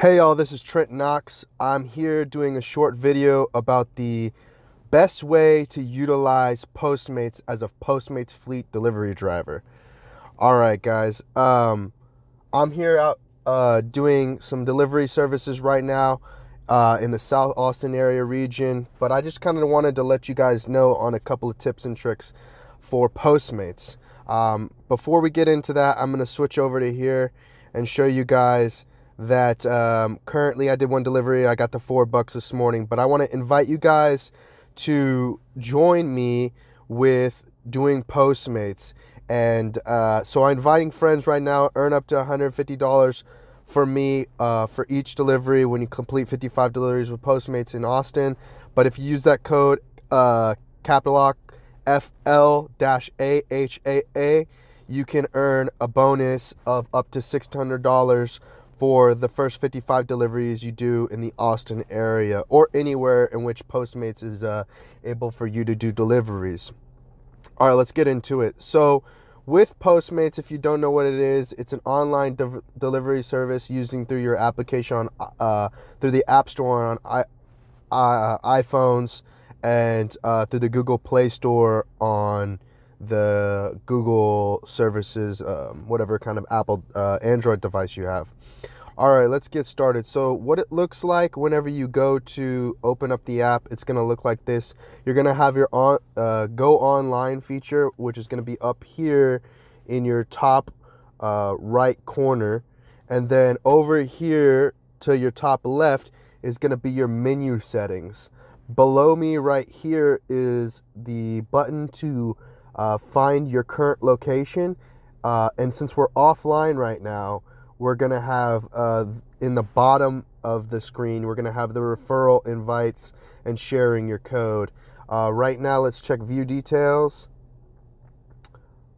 Hey y'all, this is Trent Knox. I'm here doing a short video about the best way to utilize Postmates as a Postmates fleet delivery driver. All right, guys. Um, I'm here out uh, doing some delivery services right now uh, in the South Austin area region, but I just kind of wanted to let you guys know on a couple of tips and tricks for Postmates. Um, before we get into that, I'm going to switch over to here and show you guys that um, currently I did one delivery. I got the four bucks this morning, but I want to invite you guys to join me with doing Postmates. And uh, so I'm inviting friends right now, earn up to $150 for me uh, for each delivery when you complete 55 deliveries with Postmates in Austin. But if you use that code, uh, capital lock FL-AHAA, you can earn a bonus of up to $600 for the first 55 deliveries you do in the Austin area or anywhere in which Postmates is uh, able for you to do deliveries. All right, let's get into it. So, with Postmates, if you don't know what it is, it's an online de- delivery service using through your application on uh, through the App Store on I- uh, iPhones and uh, through the Google Play Store on the Google services, um, whatever kind of Apple uh, Android device you have. All right, let's get started. So, what it looks like whenever you go to open up the app, it's going to look like this. You're going to have your on uh, go online feature, which is going to be up here in your top uh, right corner, and then over here to your top left is going to be your menu settings. Below me, right here, is the button to uh, find your current location. Uh, and since we're offline right now, we're going to have uh, in the bottom of the screen, we're going to have the referral invites and sharing your code. Uh, right now, let's check view details.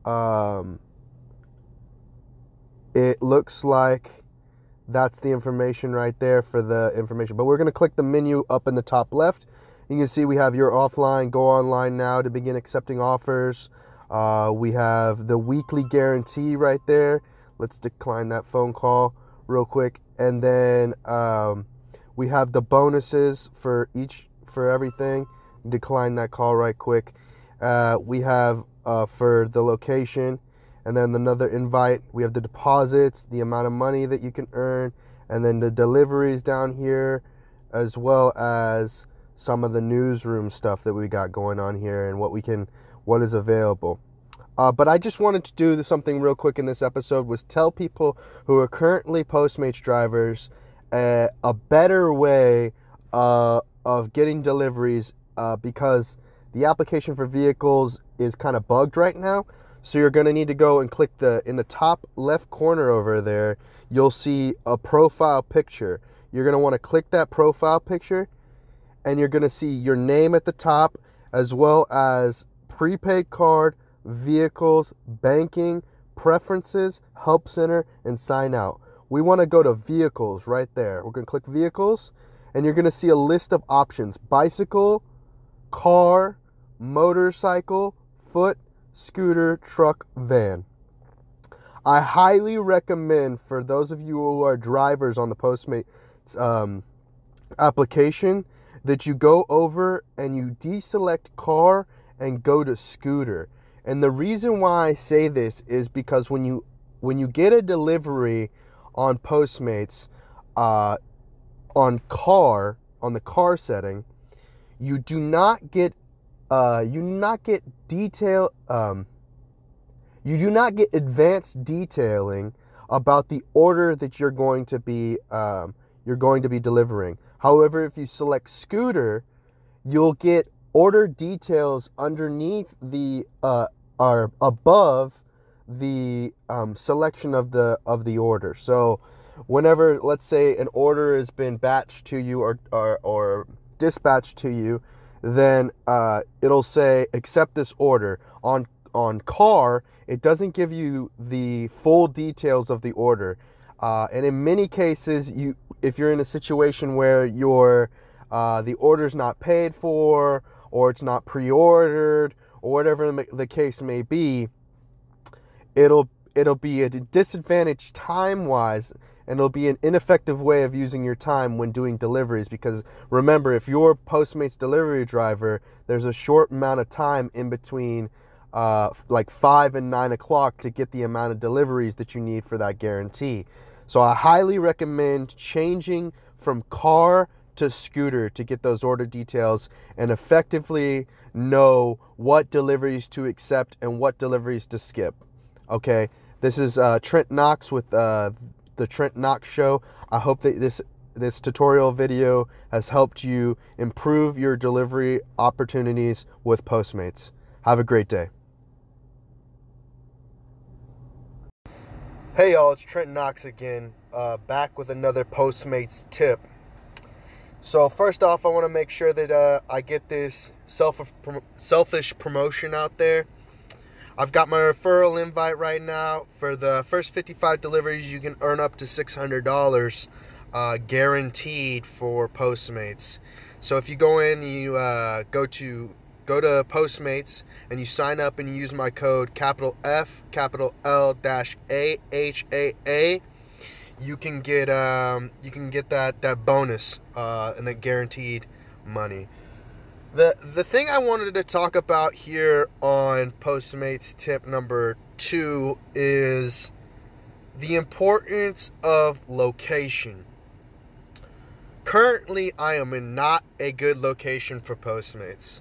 Um, it looks like that's the information right there for the information. But we're going to click the menu up in the top left. You can see we have your offline, go online now to begin accepting offers. Uh, we have the weekly guarantee right there. Let's decline that phone call real quick. And then um, we have the bonuses for each, for everything. Decline that call right quick. Uh, we have uh, for the location and then another invite. We have the deposits, the amount of money that you can earn, and then the deliveries down here, as well as some of the newsroom stuff that we got going on here and what we can, what is available. Uh, but I just wanted to do something real quick in this episode was tell people who are currently Postmates drivers uh, a better way uh, of getting deliveries uh, because the application for vehicles is kind of bugged right now. So you're going to need to go and click the in the top left corner over there. You'll see a profile picture. You're going to want to click that profile picture, and you're going to see your name at the top as well as prepaid card vehicles, banking, preferences, help center, and sign out. We want to go to vehicles right there. We're going to click vehicles, and you're going to see a list of options bicycle, car, motorcycle, foot, scooter, truck, van. I highly recommend for those of you who are drivers on the Postmates um, application that you go over and you deselect car and go to scooter. And the reason why I say this is because when you when you get a delivery on Postmates uh, on car on the car setting, you do not get uh, you not get detail um, you do not get advanced detailing about the order that you're going to be um, you're going to be delivering. However, if you select scooter, you'll get order details underneath the uh, are above the um, selection of the of the order. So whenever let's say an order has been batched to you or or, or dispatched to you, then uh, it'll say accept this order on on car. It doesn't give you the full details of the order, uh, and in many cases, you if you're in a situation where your uh, the order's not paid for or it's not pre-ordered or whatever the case may be, it'll it'll be a disadvantage time wise and it'll be an ineffective way of using your time when doing deliveries because remember if you're postmates delivery driver there's a short amount of time in between uh, like 5 and 9 o'clock to get the amount of deliveries that you need for that guarantee. So i highly recommend changing from car to scooter to get those order details and effectively know what deliveries to accept and what deliveries to skip okay this is uh, trent knox with uh, the Trent Knox Show. I hope that this this tutorial video has helped you improve your delivery opportunities with Postmates. Have a great day. Hey y'all, it's Trent Knox again, uh, back with another Postmates tip. So first off, I want to make sure that uh, I get this self selfish promotion out there. I've got my referral invite right now. For the first 55 deliveries, you can earn up to $600 uh, guaranteed for Postmates. So if you go in, you uh, go to go to Postmates and you sign up and you use my code capital F capital L dash A H A A, you can get um, you can get that that bonus uh, and that guaranteed money. The the thing I wanted to talk about here on Postmates tip number 2 is the importance of location. Currently, I am in not a good location for Postmates.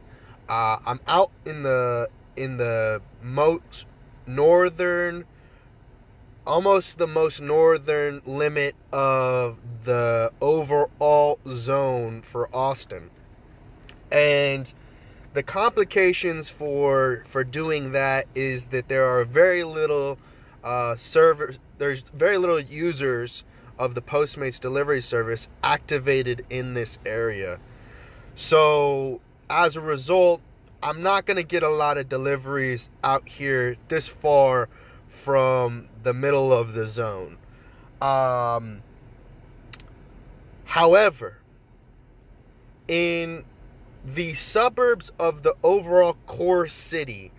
Uh, I'm out in the in the most northern, almost the most northern limit of the overall zone for Austin. And the complications for for doing that is that there are very little uh, servers there's very little users of the postmates delivery service activated in this area. So as a result i'm not to get a lot of deliveries out here this far from the middle of the zone um, however in the suburbs of the overall core city,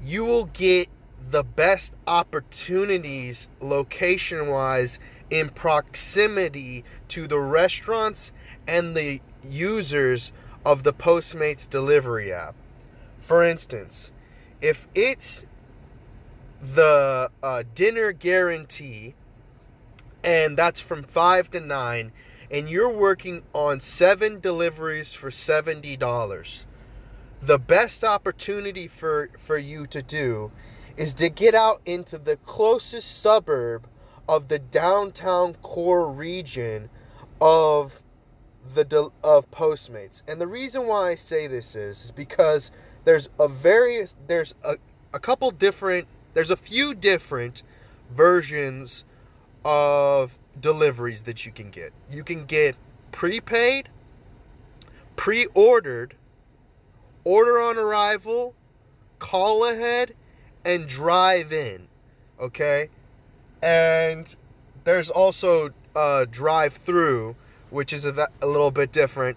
you will get the best opportunities location wise in proximity to the restaurants and the users of the Postmates delivery app. For instance, if it's the uh, dinner guarantee, and that's from 5 to 9, and you're working on seven deliveries for $70, the best opportunity for, for you to do is to get out into the closest suburb of the downtown core region of the of Postmates. And the reason why I say this is, is because there's a various there's a, a couple different there's a few different versions of deliveries that you can get. You can get prepaid, pre ordered, order on arrival, call ahead, and drive in. Okay? And there's also uh, drive through, which is a, a little bit different.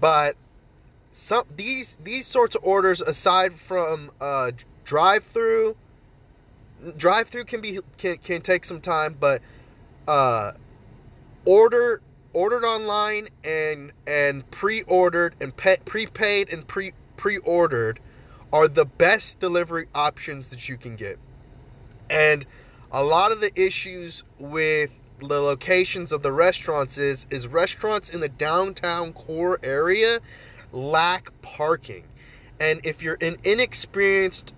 But some these these sorts of orders, aside from uh, drive through, drive through can be can, can take some time, but uh, order ordered online and and pre-ordered and pe- prepaid and pre pre-ordered are the best delivery options that you can get. And a lot of the issues with the locations of the restaurants is is restaurants in the downtown core area lack parking. And if you're an inexperienced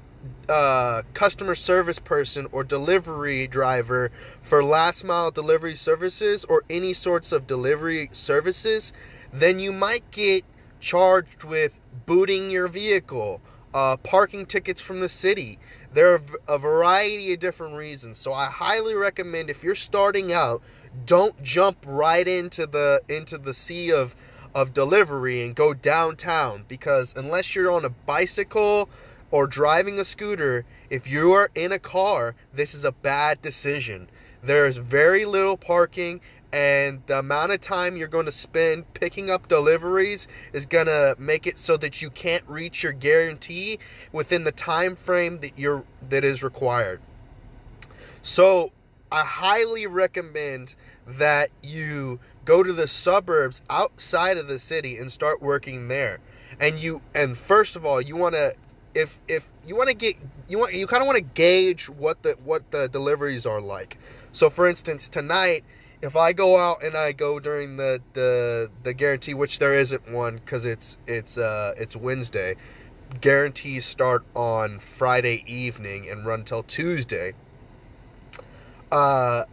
uh, customer service person or delivery driver for last mile delivery services or any sorts of delivery services, then you might get charged with booting your vehicle, uh, parking tickets from the city. There are a variety of different reasons. So I highly recommend if you're starting out, don't jump right into the into the sea of of delivery and go downtown because unless you're on a bicycle or driving a scooter, if you are in a car, this is a bad decision. There's very little parking, and the amount of time you're going to spend picking up deliveries is going to make it so that you can't reach your guarantee within the time frame that you're that is required. So, I highly recommend that you go to the suburbs outside of the city and start working there. And you and first of all, you want to if if you want to get you want you kind of want to gauge what the what the deliveries are like. So for instance, tonight if I go out and I go during the the the guarantee, which there isn't one because it's it's uh it's Wednesday. Guarantees start on Friday evening and run till Tuesday. Uh,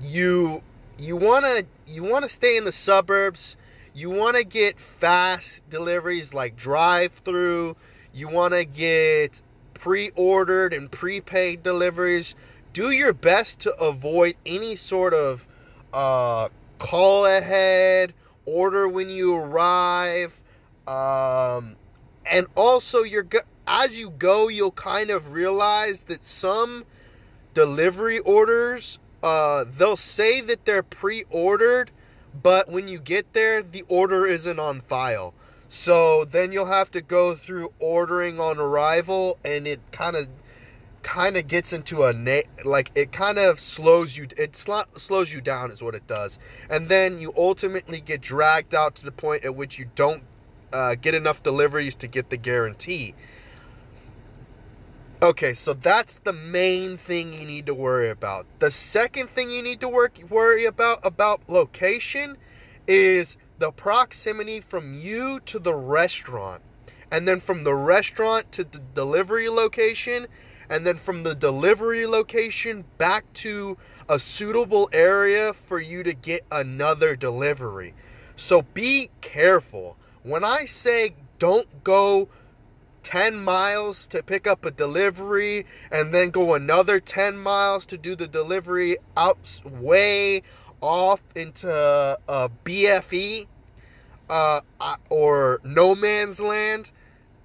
you you wanna you wanna stay in the suburbs. You wanna get fast deliveries like drive through. You wanna get pre-ordered and prepaid deliveries. Do your best to avoid any sort of uh, call ahead, order when you arrive, um, and also you're as you go, you'll kind of realize that some delivery orders, uh, they'll say that they're pre-ordered, but when you get there, the order isn't on file. So then you'll have to go through ordering on arrival, and it kind of kind of gets into a na- like it kind of slows you it sl- slows you down is what it does. And then you ultimately get dragged out to the point at which you don't uh, get enough deliveries to get the guarantee. Okay so that's the main thing you need to worry about. The second thing you need to work worry about about location is the proximity from you to the restaurant and then from the restaurant to the delivery location and then from the delivery location back to a suitable area for you to get another delivery. So be careful. When I say don't go 10 miles to pick up a delivery and then go another 10 miles to do the delivery out way off into a BFE uh, or no man's land,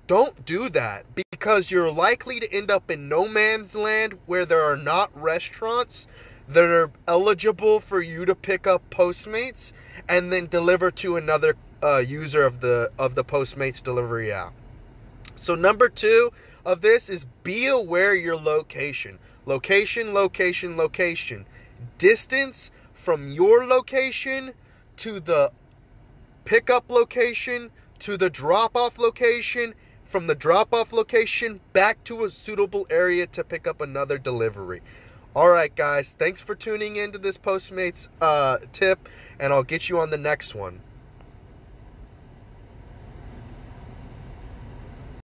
don't do that because you're likely to end up in no man's land where there are not restaurants that are eligible for you to pick up Postmates and then deliver to another uh, user of the of the Postmates delivery app. So number two of this is be aware your location. Location, location, location. Distance from your location to the pickup location to the drop off location from the drop off location back to a suitable area to pick up another delivery. All right, guys, thanks for tuning into this Postmates uh, tip, and I'll get you on the next one.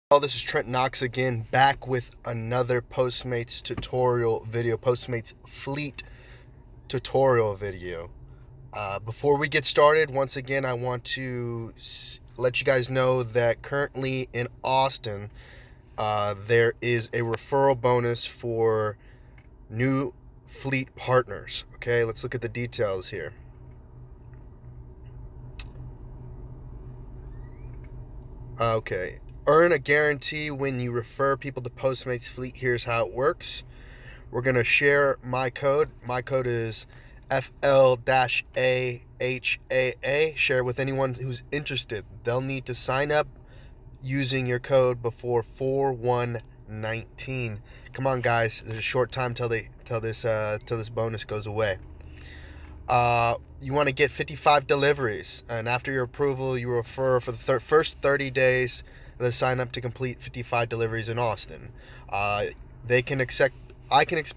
Well, this is Trent Knox again, back with another Postmates tutorial video, Postmates fleet tutorial video. Uh, before we get started, once again, I want to let you guys know that currently in Austin, uh, there is a referral bonus for new fleet partners. Okay, let's look at the details here. Okay, earn a guarantee when you refer people to Postmates Fleet. Here's how it works. We're going to share my code. My code is FL-AHAA. Share with anyone who's interested. They'll need to sign up using your code before 4119. Come on, guys. There's a short time till they till this uh, till this bonus goes away. Uh, you want to get 55 deliveries, and after your approval, you refer for the thir- first 30 days. They sign up to complete 55 deliveries in Austin. Uh, they can accept. I can. Ex-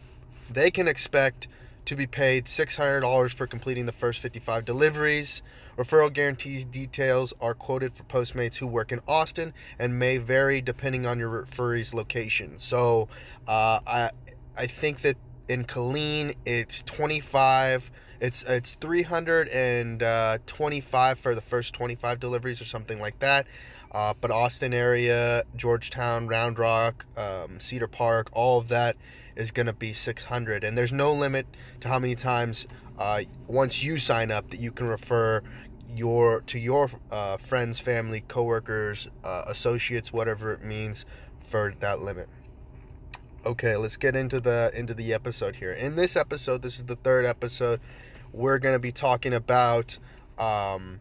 they can expect to be paid $600 for completing the first 55 deliveries. Referral guarantees details are quoted for Postmates who work in Austin and may vary depending on your referee's location. So uh, I I think that in Killeen it's 25. It's it's 325 for the first 25 deliveries or something like that. Uh, but Austin area, Georgetown, Round Rock, um, Cedar Park, all of that is going to be 600 and there's no limit to how many times uh, once you sign up that you can refer your to your uh, friends family coworkers uh, associates whatever it means for that limit. Okay let's get into the into the episode here. In this episode this is the third episode we're going to be talking about um,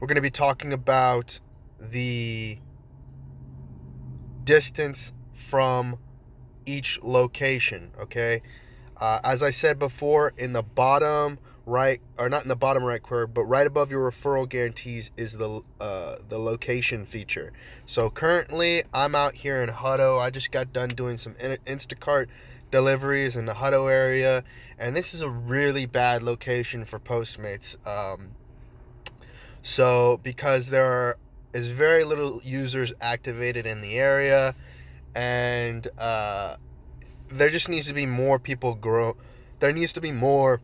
we're going to be talking about the distance from each location, okay? Uh, as I said before, in the bottom right, or not in the bottom right corner, but right above your referral guarantees is the uh, the location feature. So currently, I'm out here in Hutto. I just got done doing some Instacart deliveries in the Hutto area, and this is a really bad location for Postmates. Um, so because there are, is very little users activated in the area, and uh, there just needs to be more people grow. There needs to be more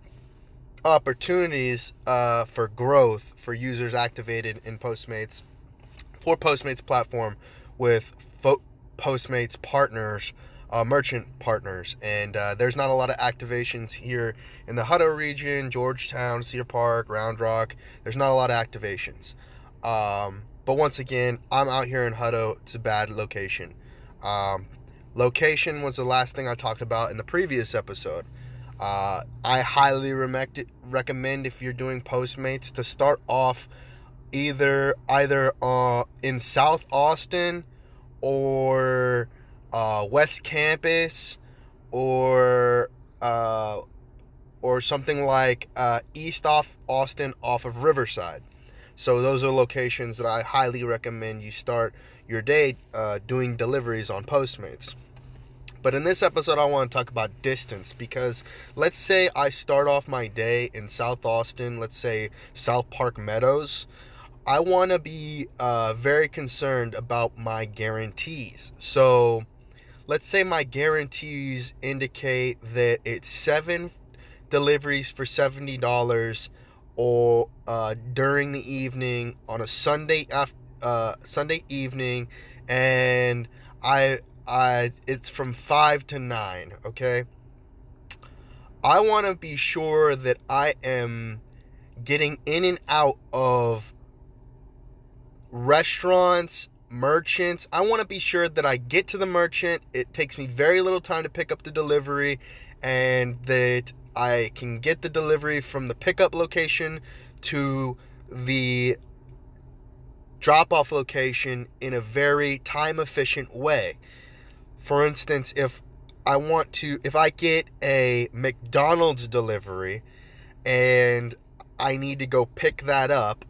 opportunities uh, for growth for users activated in Postmates for Postmates platform with fo- Postmates partners, uh, merchant partners, and uh, there's not a lot of activations here in the Hutto region, Georgetown, Cedar Park, Round Rock. There's not a lot of activations. Um, but once again, I'm out here in Hutto. It's a bad location. Um, Location was the last thing I talked about in the previous episode. Uh, I highly recommend if you're doing Postmates to start off either either uh, in South Austin or uh, West Campus or uh, or something like uh, East off Austin off of Riverside. So those are locations that I highly recommend you start your day uh, doing deliveries on Postmates. But in this episode, I want to talk about distance because let's say I start off my day in South Austin, let's say South Park Meadows. I want to be uh, very concerned about my guarantees. So let's say my guarantees indicate that it's seven deliveries for $70 or uh, during the evening on a Sunday after, uh, Sunday evening and I I it's from 5 to 9, okay? I want to be sure that I am getting in and out of restaurants, merchants. I want to be sure that I get to the merchant. It takes me very little time to pick up the delivery and that I can get the delivery from the pickup location to the drop off location in a very time efficient way. For instance, if I want to, if I get a McDonald's delivery and I need to go pick that up,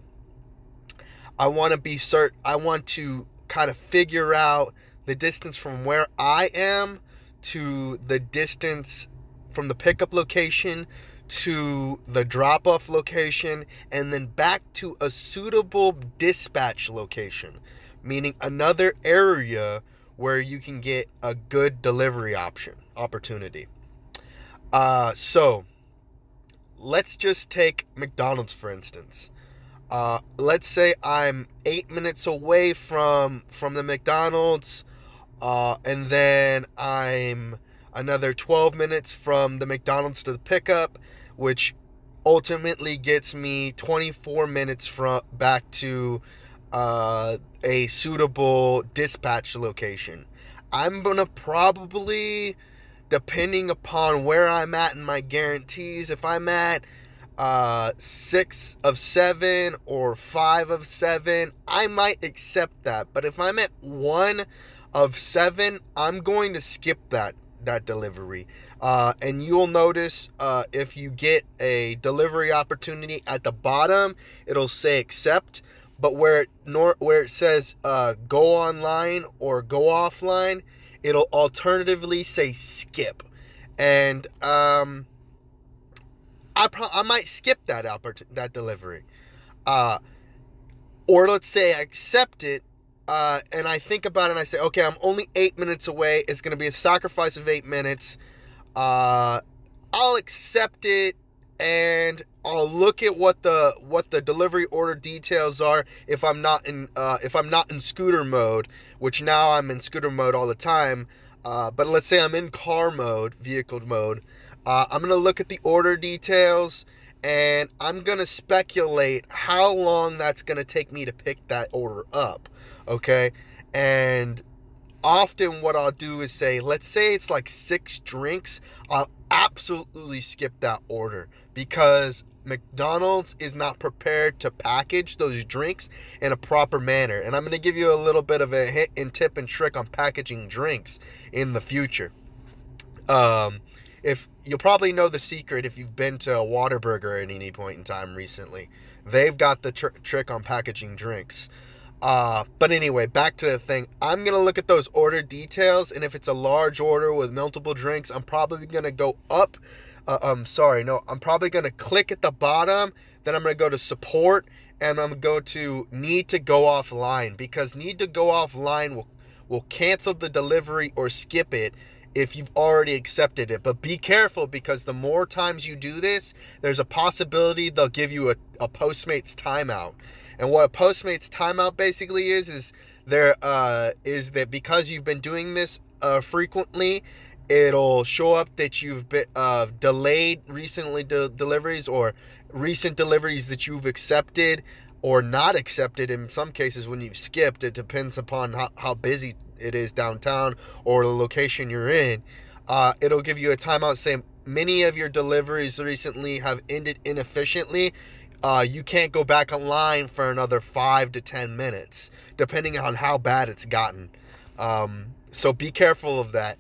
I want to be certain, I want to kind of figure out the distance from where I am to the distance from the pickup location to the drop off location and then back to a suitable dispatch location, meaning another area where you can get a good delivery option opportunity. Uh, so let's just take McDonald's for instance. Uh, let's say I'm eight minutes away from from the McDonald's, uh, and then I'm another 12 minutes from the McDonald's to the pickup, which ultimately gets me 24 minutes from back to uh, a suitable dispatch location. I'm gonna probably, depending upon where I'm at in my guarantees, if I'm at uh, six of seven or five of seven, I might accept that. But if I'm at one of seven, I'm going to skip that that delivery. Uh, and you'll notice uh, if you get a delivery opportunity at the bottom, it'll say accept but where it nor where it says uh, go online or go offline, it'll alternatively say skip, and um, I pro- I might skip that oppor- that delivery, uh, or let's say I accept it. Uh, and I think about it and I say, okay, I'm only eight minutes away. It's going to be a sacrifice of eight minutes. Uh, I'll accept it and I'll look at what the what the delivery order details are if I'm not in uh, if I'm not in scooter mode, which now I'm in scooter mode all the time. Uh, but let's say I'm in car mode, vehicle mode. Uh, I'm gonna look at the order details and I'm gonna speculate how long that's gonna take me to pick that order up. Okay, and often what I'll do is say, let's say it's like six drinks, I'll absolutely skip that order because McDonald's is not prepared to package those drinks in a proper manner. And I'm going to give you a little bit of a hint and tip and trick on packaging drinks in the future. Um, if you'll probably know the secret if you've been to a Whataburger at any point in time recently. They've got the tr- trick on packaging drinks. Uh, but anyway, back to the thing. I'm gonna look at those order details, and if it's a large order with multiple drinks, I'm probably gonna go up. Uh, um, sorry, no, I'm probably gonna click at the bottom. Then I'm gonna go to support, and I'm gonna go to need to go offline because need to go offline will will cancel the delivery or skip it if you've already accepted it. But be careful because the more times you do this, there's a possibility they'll give you a, a Postmates timeout. And what a Postmates timeout basically is is there uh, is that because you've been doing this uh, frequently, it'll show up that you've been uh, delayed recently de- deliveries or recent deliveries that you've accepted or not accepted in some cases when you've skipped. It depends upon how, how busy it is downtown or the location you're in. Uh, it'll give you a timeout saying many of your deliveries recently have ended inefficiently uh, you can't go back online for another five to ten minutes depending on how bad it's gotten um, so be careful of that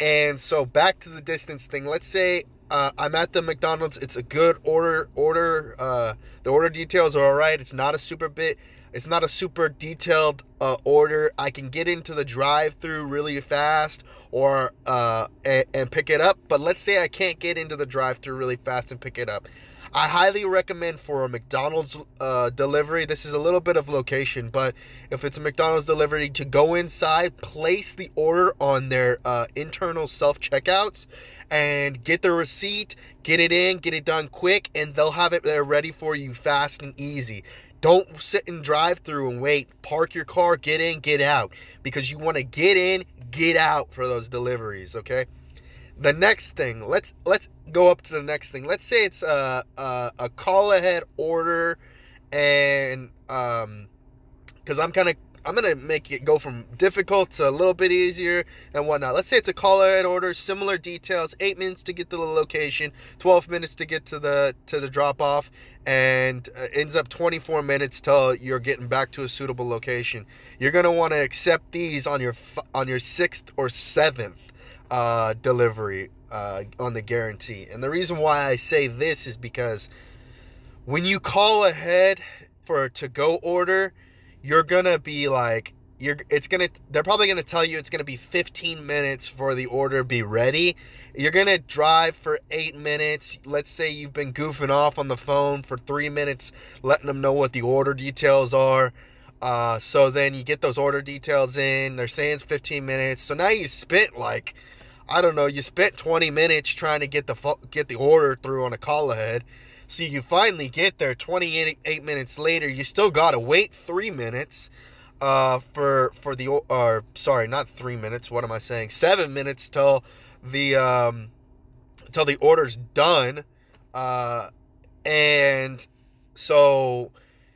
and so back to the distance thing let's say uh, I'm at the McDonald's. It's a good order. Order. Uh, the order details are all right. It's not a super bit. It's not a super detailed uh, order. I can get into the drive-through really fast, or uh, and, and pick it up. But let's say I can't get into the drive-through really fast and pick it up. I highly recommend for a McDonald's uh, delivery. This is a little bit of location, but if it's a McDonald's delivery, to go inside, place the order on their uh, internal self checkouts, and get the receipt, get it in, get it done quick, and they'll have it there ready for you fast and easy. Don't sit and drive through and wait. Park your car, get in, get out, because you want to get in, get out for those deliveries. Okay the next thing let's let's go up to the next thing. Let's say it's a a, a call ahead order and um because i'm kind of i'm gonna make it go from difficult to a little bit easier and whatnot. Let's say it's a call ahead order similar details eight minutes to get to the location 12 minutes to get to the to the drop off and uh, ends up 24 minutes till you're getting back to a suitable location. You're gonna want to accept these on your on your sixth or seventh uh, delivery uh, on the guarantee. And the reason why I say this is because when you call ahead for a to go order, you're gonna be like, you're it's gonna they're probably gonna tell you it's gonna be 15 minutes for the order be ready. You're gonna drive for eight minutes. Let's say you've been goofing off on the phone for three minutes, letting them know what the order details are. Uh, so then you get those order details in. They're saying it's 15 minutes. So now you spent like I don't know, you spent 20 minutes trying to get the get the order through on a call ahead. So you finally get there 28 minutes later, you still got to wait 3 minutes uh, for for the or sorry, not 3 minutes, what am I saying? 7 minutes till the um till the order's done. Uh and so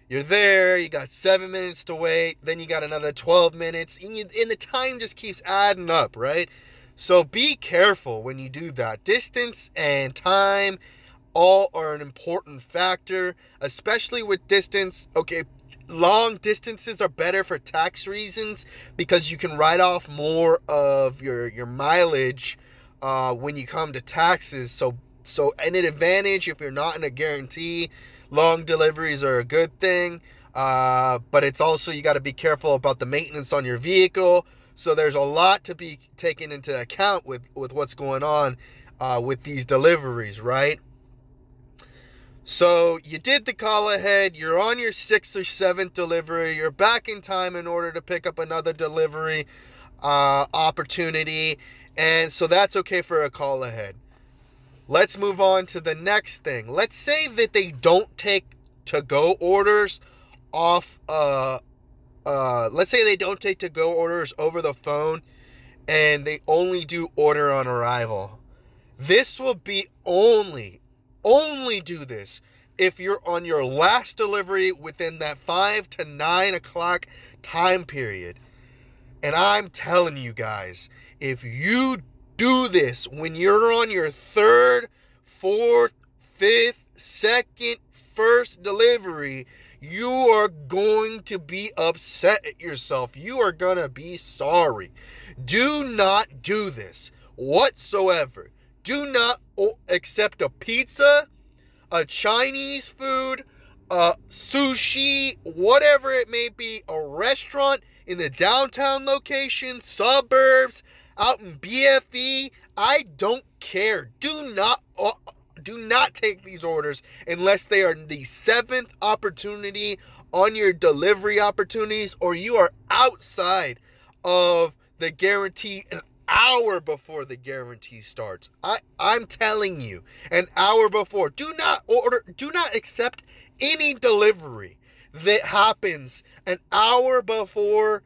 you're there, you got seven minutes to wait, then you got another 12 minutes, and, you, and the time just keeps adding up, right? So be careful when you do that. Distance and time all are an important factor, especially with distance. Okay, long distances are better for tax reasons because you can write off more of your your mileage uh, when you come to taxes. So so an advantage if you're not in a guarantee. Long deliveries are a good thing, uh, but it's also you got to be careful about the maintenance on your vehicle so there's a lot to be taken into account with, with what's going on uh, with these deliveries, right? So you did the call ahead, you're on your sixth or seventh delivery, you're back in time in order to pick up another delivery uh, opportunity, and so that's okay for a call ahead. Let's move on to the next thing. Let's say that they don't take to go orders off uh, uh, let's say they don't take to go orders over the phone and they only do order on arrival. This will be only, only do this if you're on your last delivery within that 5 to 9 o'clock time period. And I'm telling you guys, if you do this when you're on your third, fourth, fifth, second, first delivery, you are going to be upset at yourself. You are going to be sorry. Do not do this whatsoever. Do not accept a pizza, a Chinese food, a sushi, whatever it may be, a restaurant in the downtown location, suburbs, out in BFE. I don't care. Do not uh, do not take these orders unless they are the seventh opportunity on your delivery opportunities or you are outside of the guarantee an hour before the guarantee starts. I I'm telling you, an hour before. Do not order do not accept any delivery that happens an hour before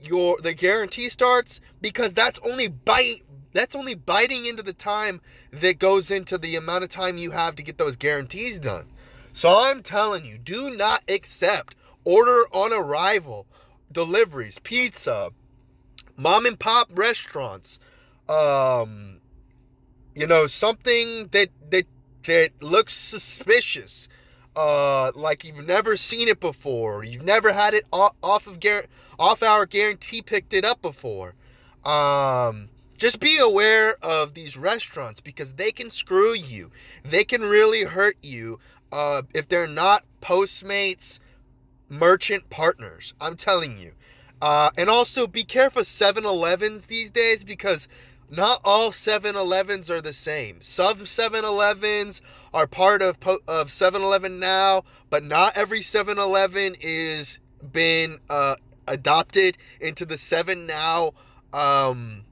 your the guarantee starts because that's only bite that's only biting into the time that goes into the amount of time you have to get those guarantees done. So I'm telling you, do not accept order on arrival deliveries, pizza, mom and pop restaurants, um, you know, something that that that looks suspicious uh, like you've never seen it before. You've never had it off of gar- off our guarantee picked it up before. Um, just be aware of these restaurants because they can screw you. They can really hurt you uh, if they're not Postmates merchant partners. I'm telling you. Uh, and also be careful 7-Elevens these days because not all 7-Elevens are the same. Some 7-Elevens are part of of 7-Eleven now, but not every 7-Eleven is been uh, adopted into the 7 Now um,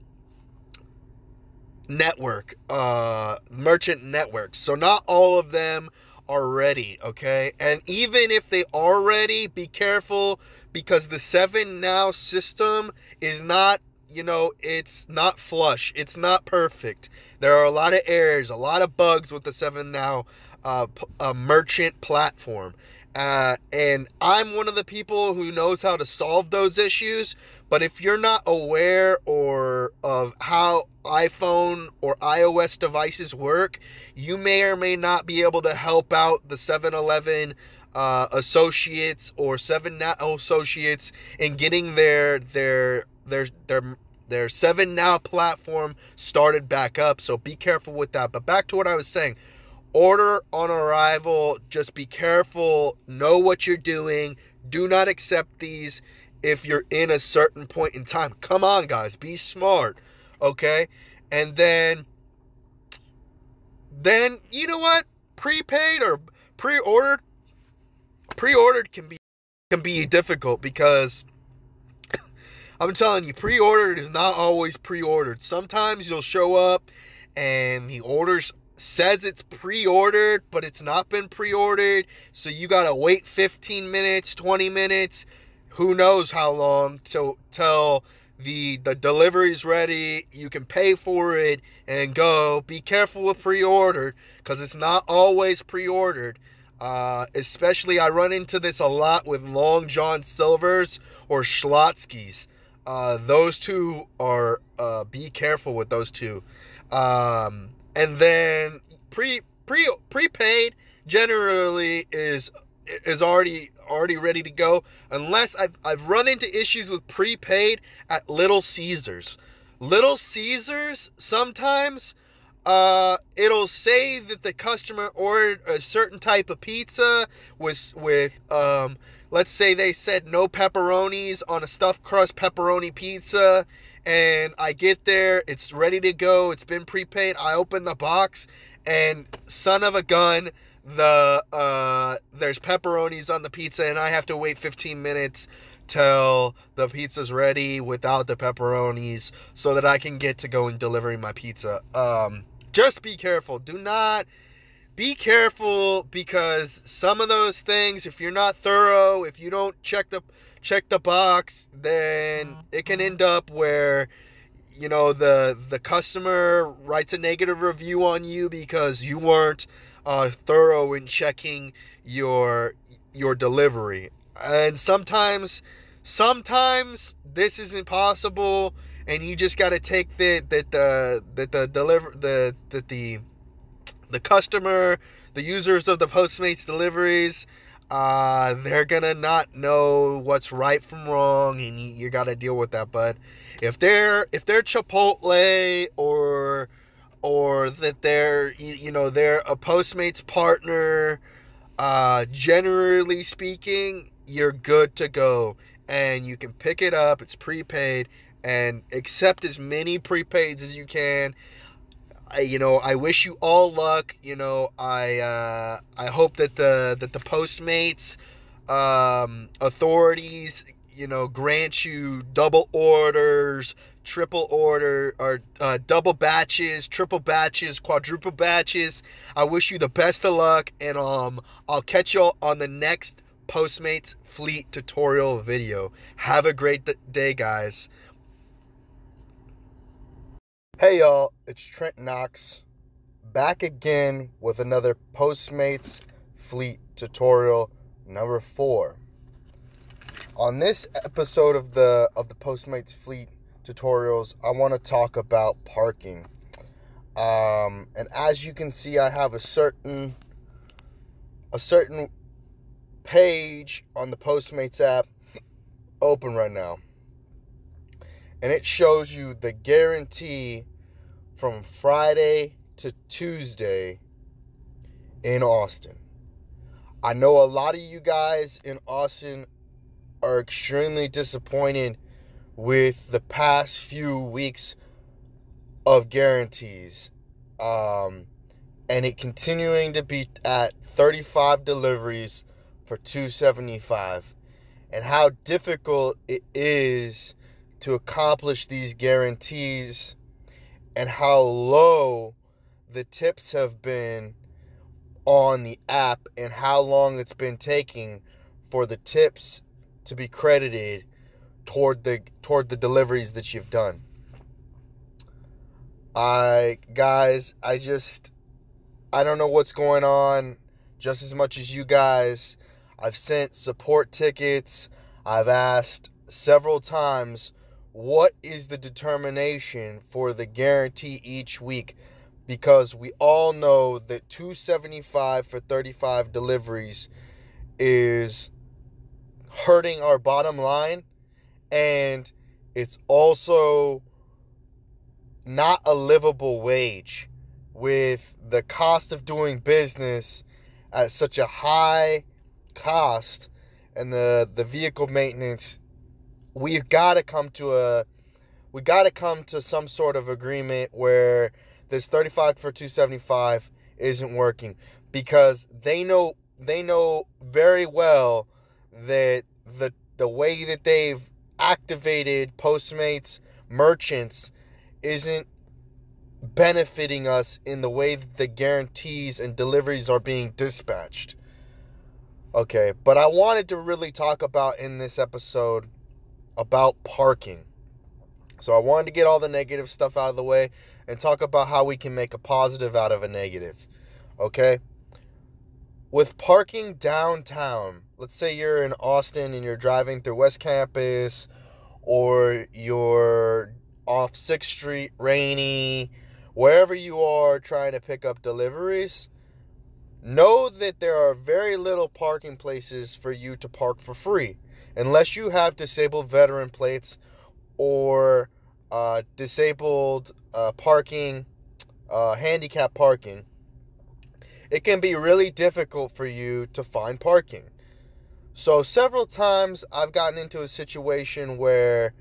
network, uh, merchant networks. So not all of them are ready, okay? And even if they are ready, be careful because the 7 Now system is not you know, it's not flush. It's not perfect. There are a lot of errors, a lot of bugs with the 7 Now uh, uh, merchant platform. Uh, and I'm one of the people who knows how to solve those issues. But if you're not aware or of how iPhone or iOS devices work, you may or may not be able to help out the 7-Eleven uh, associates or 7 Now associates in getting their their their their their 7 Now platform started back up. So be careful with that. But back to what I was saying. Order on arrival. Just be careful. Know what you're doing. Do not accept these if you're in a certain point in time. Come on, guys. Be smart. Okay? And then then you know what? Prepaid or pre-ordered pre-ordered can be can be difficult because I'm telling you, pre ordered is not always pre ordered. Sometimes you'll show up and the orders says it's pre-ordered but it's not been pre-ordered. So you gotta wait 15 minutes 20 minutes who knows how long till till the the delivery's ready you can pay for it and go. Be careful with pre-order because it's not always pre-ordered. Uh, especially i run into this a lot with long john silvers or schlotzsky's uh, those two are uh, be careful with those two. Um, and then pre pre prepaid generally is is already already ready to go unless I've, I've run into issues with prepaid at little caesars. Little caesars sometimes uh, it'll say that the customer ordered a certain type of pizza with with um, let's say they said no pepperonis on a stuffed crust pepperoni pizza and I get there, it's ready to go, it's been prepaid. I open the box and son of a gun, the uh there's pepperonis on the pizza and I have to wait 15 minutes till the pizza's ready without the pepperonis so that I can get to go and delivering my pizza. Um just be careful. Do not be careful because some of those things if you're not thorough if you don't check the check the box then it can end up where you know the the customer writes a negative review on you because you weren't uh, thorough in checking your your delivery. And sometimes sometimes this is impossible and you just got to take the that the that the deliver the that the the customer, the users of the Postmates deliveries, uh, they're gonna not know what's right from wrong, and you, got to deal with that. But if they're if they're Chipotle or or that they're you know they're a Postmates partner, uh, generally speaking, you're good to go, and you can pick it up. It's prepaid, and accept as many prepaids as you can. I, you know, I wish you all luck. You know, I uh, I hope that the that the Postmates um, authorities, you know, grant you double orders, triple order, or uh, double batches, triple batches, quadruple batches. I wish you the best of luck, and um, I'll catch you all on the next Postmates fleet tutorial video. Have a great day, guys. Hey y'all, it's Trent Knox back again with another Postmates fleet tutorial number 4. On this episode of the of the Postmates fleet tutorials, I want to talk about parking. Um, and as you can see, I have a certain a certain page on the Postmates app open right now and it shows you the guarantee from Friday to Tuesday in Austin. I know a lot of you guys in Austin are extremely disappointed with the past few weeks of guarantees. Um, and it continuing to be at 35 deliveries for 275 and how difficult it is to accomplish these guarantees and how low the tips have been on the app and how long it's been taking for the tips to be credited toward the toward the deliveries that you've done. I guys, I just I don't know what's going on just as much as you guys. I've sent support tickets. I've asked several times what is the determination for the guarantee each week? Because we all know that 275 for 35 deliveries is hurting our bottom line and it's also not a livable wage. With the cost of doing business at such a high cost and the the vehicle maintenance we've got to come to a we got to come to some sort of agreement where this 35 for 275 isn't working. Because they know they know very well that the the way that they've activated postmates merchants isn't benefiting us in the way that the guarantees and deliveries are being dispatched. Okay but i wanted to really talk about in this episode about parking. So I wanted to get all the negative stuff out of the way and talk about how we can make a positive out of a negative. Okay? With parking downtown, let's say you're in Austin and you're driving through West Campus or you're off 6th Street, rainy, wherever you are trying to pick up deliveries, know that there are very little parking places for you to park for free unless you have disabled veteran plates or uh, disabled uh, parking, uh, handicap parking, it can be really difficult for you to find parking. So, several times I've gotten into a situation where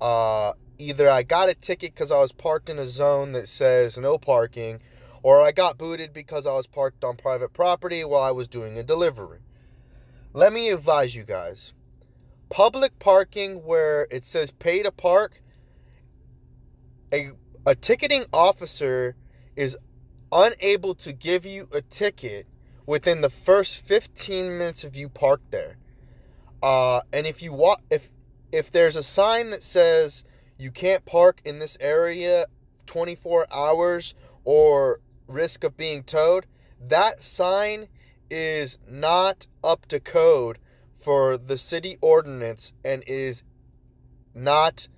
uh, either I got a ticket because I was parked in a zone that says no parking, or I got booted because I was parked on private property while I was doing a delivery. Let me advise you guys public parking where it says pay to park, a, a ticketing officer is unable to give you a ticket within the first 15 minutes of you parked there. Uh, and if you walk, if if there's a sign that says you can't park in this area 24 hours or risk of being towed, that sign is not up to code for the city ordinance and is not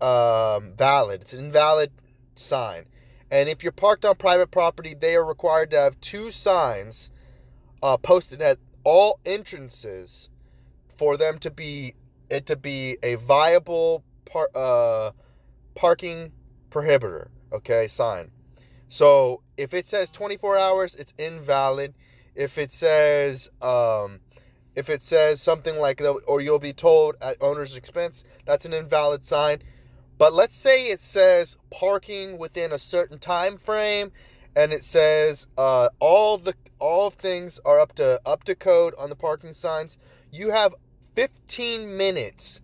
um, valid. It's an invalid sign. And if you're parked on private property, they are required to have two signs uh, posted at all entrances for them to be it to be a viable par- uh, parking prohibitor. Okay, sign. So if it says 24 hours, it's invalid. If it says um, if it says something like or you'll be told at owner's expense, that's an invalid sign. But let's say it says parking within a certain time frame, and it says uh, all the all things are up to up to code on the parking signs. You have 15 minutes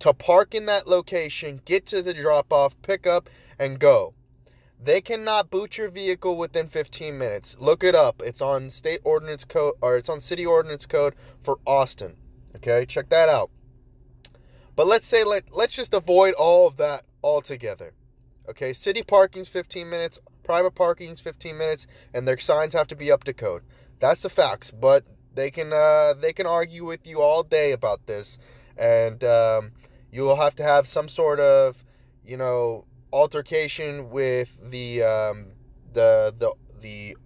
to park in that location, get to the drop off, pick up, and go. They cannot boot your vehicle within 15 minutes. Look it up. It's on state ordinance code or it's on city ordinance code for Austin. Okay, check that out. But let's say let let's just avoid all of that altogether. Okay, city parking's 15 minutes, private parking's 15 minutes, and their signs have to be up to code. That's the facts. But they can uh, they can argue with you all day about this, and um, you will have to have some sort of you know altercation with the um, the the the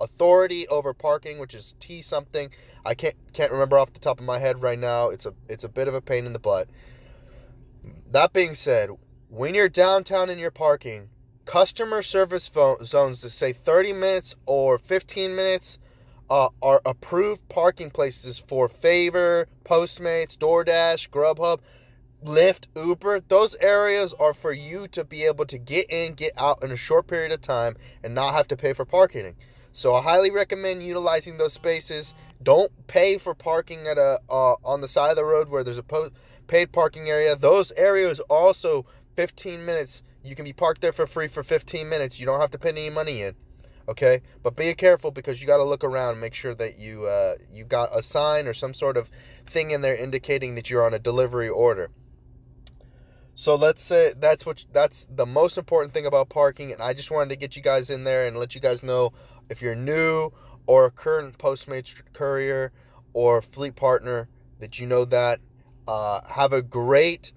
authority over parking, which is T something. I can't can't remember off the top of my head right now. It's a it's a bit of a pain in the butt. That being said, when you're downtown and you're parking, customer service phone zones to say 30 minutes or 15 minutes uh, are approved parking places for Favor, Postmates, DoorDash, Grubhub. Lyft, Uber, those areas are for you to be able to get in, get out in a short period of time and not have to pay for parking. So I highly recommend utilizing those spaces. Don't pay for parking at a uh, on the side of the road where there's a po- paid parking area. Those areas also 15 minutes. You can be parked there for free for 15 minutes. You don't have to put any money in. Okay, but be careful because you got to look around and make sure that you uh, you got a sign or some sort of thing in there indicating that you're on a delivery order. So let's say that's what that's the most important thing about parking, and I just wanted to get you guys in there and let you guys know if you're new or a current Postmates courier or fleet partner that you know that. Uh, have a great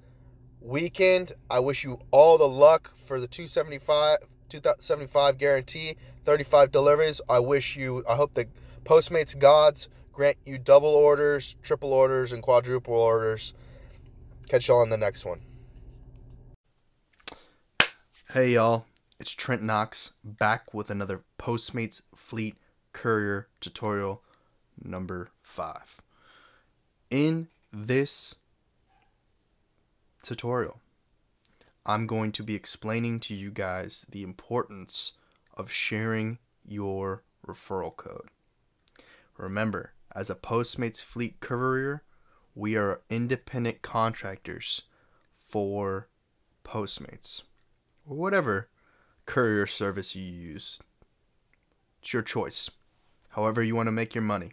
weekend. I wish you all the luck for the 275 275 guarantee, 35 deliveries. I wish you I hope the Postmates gods grant you double orders, triple orders and quadruple orders. Catch y'all on the next one. Hey y'all, it's Trent Knox back with another Postmates Fleet Courier tutorial number 5. In this tutorial, I'm going to be explaining to you guys the importance of sharing your referral code. Remember, as a Postmates Fleet Courier, we are independent contractors for Postmates or whatever courier service you use. It's your choice, however, you want to make your money.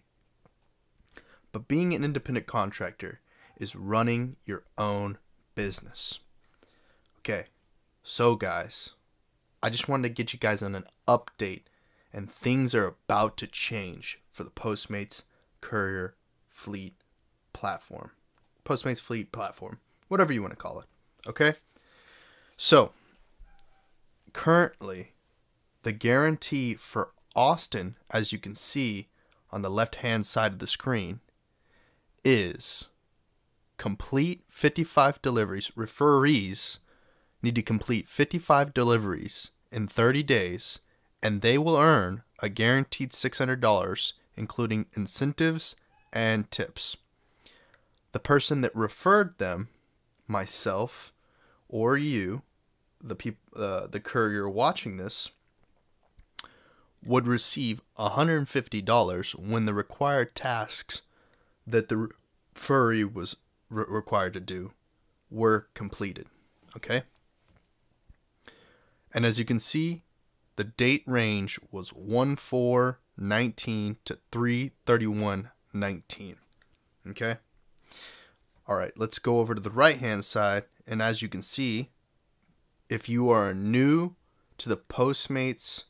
But being an independent contractor is running your own business. Okay, so guys, I just wanted to get you guys on an update, and things are about to change for the Postmates Courier Fleet platform. Postmates Fleet platform, whatever you want to call it. Okay? So, currently, the guarantee for Austin, as you can see on the left hand side of the screen, is complete 55 deliveries. Referees need to complete 55 deliveries in 30 days, and they will earn a guaranteed $600, including incentives and tips. The person that referred them, myself or you, the people uh, the courier watching this would receive $150 when the required tasks that the furry was re- required to do were completed. Okay? And as you can see, the date range was 1 4 19 to 3 31 19. Okay? All right, let's go over to the right hand side. And as you can see, if you are new to the Postmates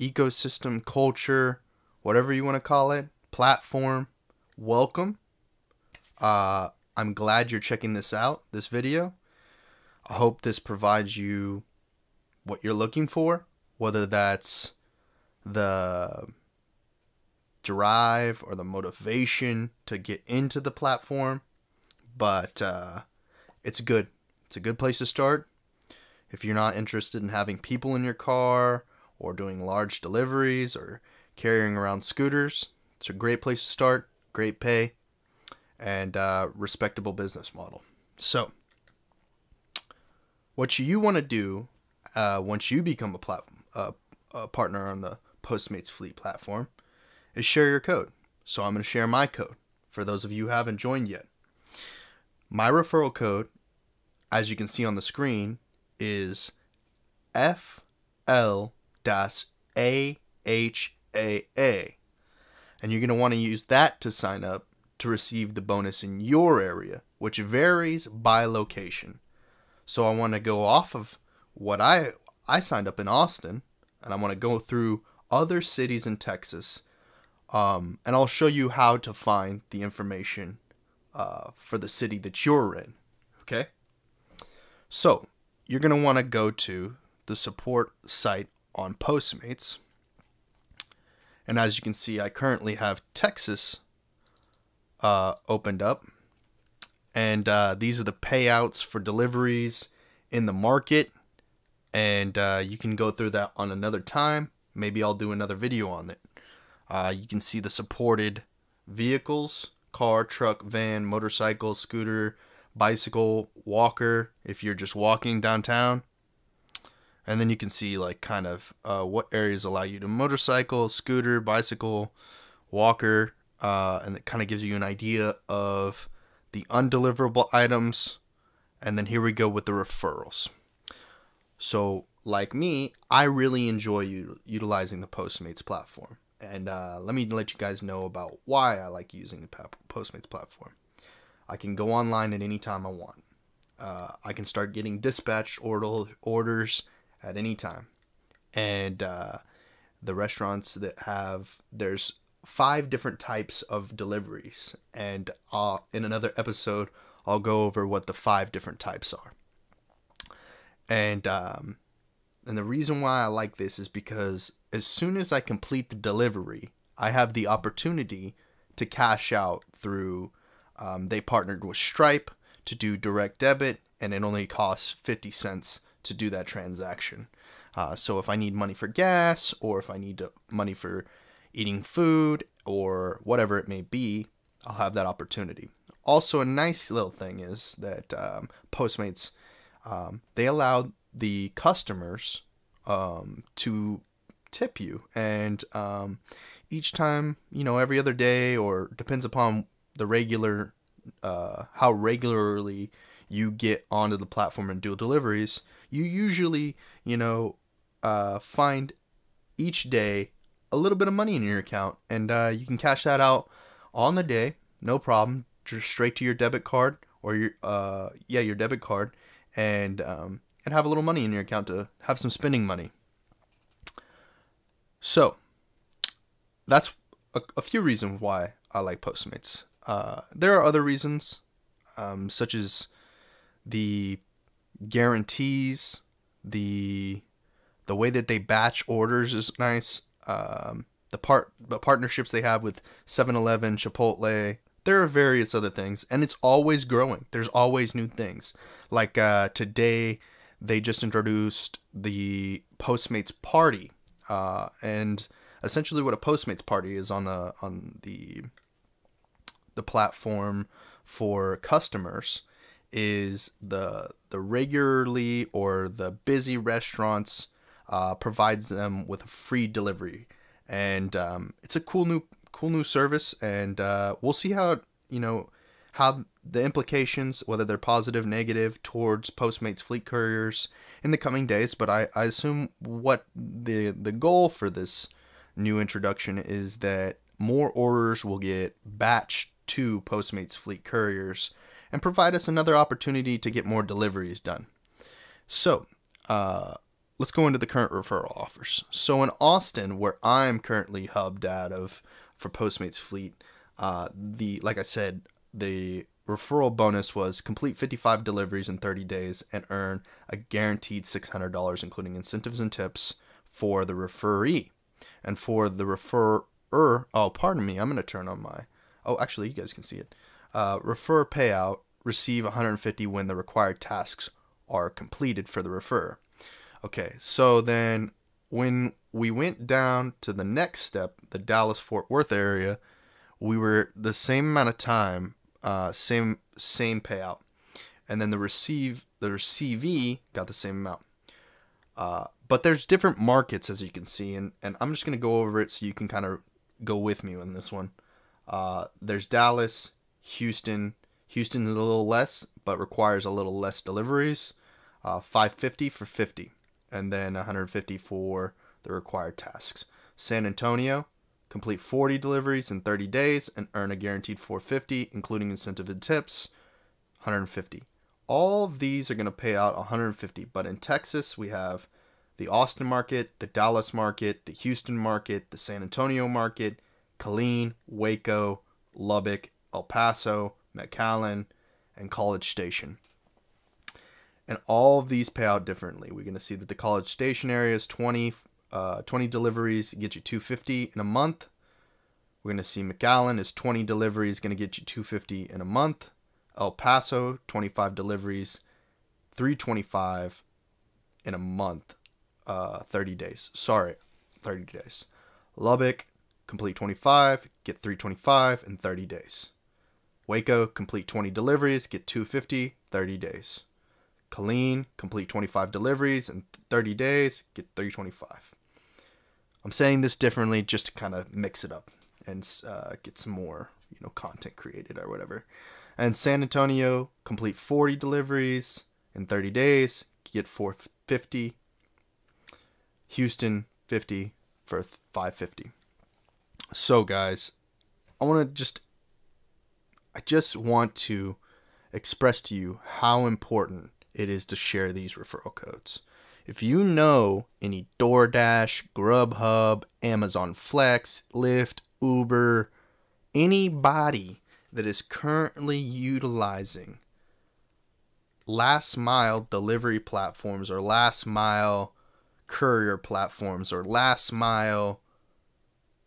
ecosystem, culture, whatever you want to call it, platform, welcome. Uh, I'm glad you're checking this out, this video. I hope this provides you what you're looking for, whether that's the drive or the motivation to get into the platform. But uh, it's good. It's a good place to start. If you're not interested in having people in your car or doing large deliveries or carrying around scooters, it's a great place to start. Great pay and uh, respectable business model. So, what you want to do uh, once you become a, plat- a partner on the Postmates Fleet platform is share your code. So, I'm going to share my code for those of you who haven't joined yet. My referral code, as you can see on the screen, is FL AHAA. And you're going to want to use that to sign up to receive the bonus in your area, which varies by location. So I want to go off of what I I signed up in Austin, and I want to go through other cities in Texas, um, and I'll show you how to find the information uh, for the city that you're in. Okay. So you're gonna want to go to the support site on Postmates, and as you can see, I currently have Texas uh, opened up. And uh, these are the payouts for deliveries in the market. And uh, you can go through that on another time. Maybe I'll do another video on it. Uh, you can see the supported vehicles car, truck, van, motorcycle, scooter, bicycle, walker, if you're just walking downtown. And then you can see, like, kind of uh, what areas allow you to motorcycle, scooter, bicycle, walker, uh, and it kind of gives you an idea of the undeliverable items. And then here we go with the referrals. So, like me, I really enjoy u- utilizing the Postmates platform. And uh, let me let you guys know about why I like using the Postmates platform. I can go online at any time I want. Uh, I can start getting dispatched order- orders at any time. And uh, the restaurants that have, there's five different types of deliveries, and uh, in another episode, I'll go over what the five different types are. And um, and the reason why I like this is because as soon as I complete the delivery, I have the opportunity to cash out through. Um, they partnered with Stripe to do direct debit, and it only costs fifty cents to do that transaction. Uh, so if I need money for gas or if I need money for eating food or whatever it may be, I'll have that opportunity. Also, a nice little thing is that um, Postmates um, they allow the customers um, to tip you, and um, each time, you know, every other day, or depends upon the regular, uh, how regularly you get onto the platform and do deliveries, you usually, you know, uh, find each day a little bit of money in your account, and uh, you can cash that out on the day, no problem, just straight to your debit card or your uh yeah your debit card, and um, and have a little money in your account to have some spending money. So that's a, a few reasons why I like Postmates. Uh, there are other reasons, um, such as the guarantees, the the way that they batch orders is nice um, the part the partnerships they have with 7-Eleven, Chipotle. There are various other things, and it's always growing. There's always new things. Like uh, today, they just introduced the Postmates Party, uh, and essentially what a Postmates Party is on the on the the platform for customers is the the regularly or the busy restaurants uh, provides them with a free delivery, and um, it's a cool new cool new service. And uh, we'll see how you know how the implications, whether they're positive, negative, towards Postmates fleet couriers in the coming days. But I, I assume what the the goal for this new introduction is that more orders will get batched to Postmates fleet couriers and provide us another opportunity to get more deliveries done. So, uh, let's go into the current referral offers. So in Austin, where I'm currently hubbed out of for Postmates Fleet, uh, the like I said, the referral bonus was complete 55 deliveries in 30 days and earn a guaranteed $600, including incentives and tips for the referee. And for the referrer, oh, pardon me, I'm going to turn on my, oh, actually, you guys can see it. Uh, refer payout, receive 150 when the required tasks are completed for the refer. Okay, so then when we went down to the next step, the Dallas Fort Worth area, we were the same amount of time, uh, same same payout, and then the receive the receive got the same amount. Uh, but there's different markets as you can see, and and I'm just gonna go over it so you can kind of go with me on this one. Uh, there's Dallas, Houston. Houston's a little less, but requires a little less deliveries. Uh, 550 for 50, and then 150 for the required tasks. San Antonio, complete 40 deliveries in 30 days and earn a guaranteed 450, including incentive and tips, 150. All of these are going to pay out 150, but in Texas we have the Austin market, the Dallas market, the Houston market, the San Antonio market, Killeen, Waco, Lubbock, El Paso, McAllen, and College Station. And all of these pay out differently. We're going to see that the College Station area is 20, uh, 20 deliveries, get you 250 in a month. We're going to see McAllen is 20 deliveries, going to get you 250 in a month. El Paso, 25 deliveries, 325 in a month, uh, 30 days. Sorry, 30 days. Lubbock, complete 25, get 325 in 30 days. Waco, complete 20 deliveries, get 250, 30 days. Killeen, complete 25 deliveries in 30 days, get 325. I'm saying this differently just to kind of mix it up and uh, get some more, you know, content created or whatever. And San Antonio, complete 40 deliveries in 30 days, get 450. Houston, 50 for 550. So, guys, I want to just, I just want to express to you how important it is to share these referral codes. If you know any DoorDash, Grubhub, Amazon Flex, Lyft, Uber, anybody that is currently utilizing last mile delivery platforms or last mile courier platforms or last mile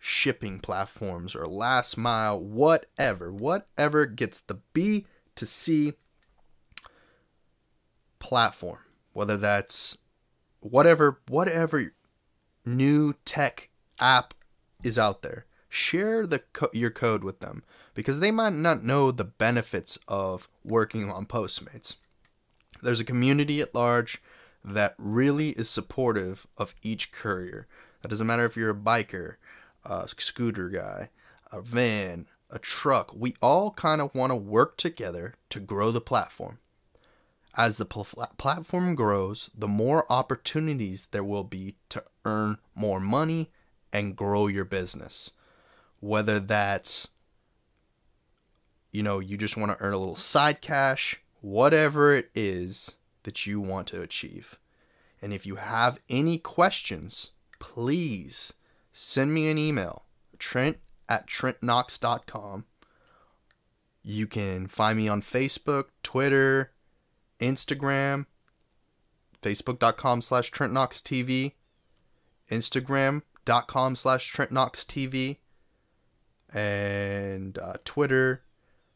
shipping platforms or last mile whatever whatever gets the B to C platform whether that's whatever whatever new tech app is out there share the co- your code with them because they might not know the benefits of working on postmates. There's a community at large that really is supportive of each courier. That doesn't matter if you're a biker a scooter guy a van a truck we all kind of want to work together to grow the platform as the pl- platform grows, the more opportunities there will be to earn more money and grow your business. Whether that's, you know, you just want to earn a little side cash, whatever it is that you want to achieve. And if you have any questions, please send me an email, trent at trentknox.com. You can find me on Facebook, Twitter, Instagram, facebook.com slash trentknoxtv, instagram.com slash trentknoxtv, and uh, Twitter,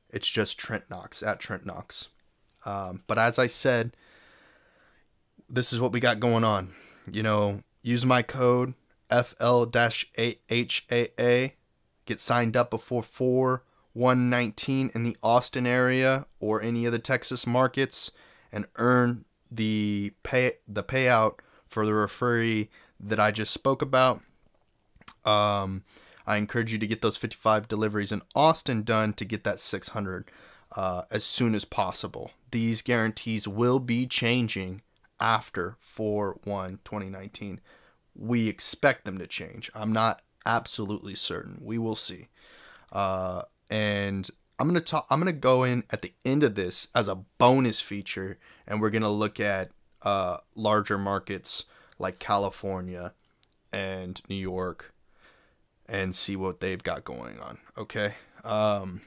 it's just Trent Knox, at Trent Knox. Um, but as I said, this is what we got going on. You know, use my code FL-HAA, get signed up before 4 119 in the Austin area or any of the Texas markets and earn the pay the payout for the referee that I just spoke about. Um, I encourage you to get those 55 deliveries in Austin done to get that 600 uh, as soon as possible. These guarantees will be changing after 4 1 2019. We expect them to change. I'm not absolutely certain. We will see. Uh, and I'm gonna talk. I'm gonna go in at the end of this as a bonus feature, and we're gonna look at uh, larger markets like California and New York, and see what they've got going on. Okay. Um,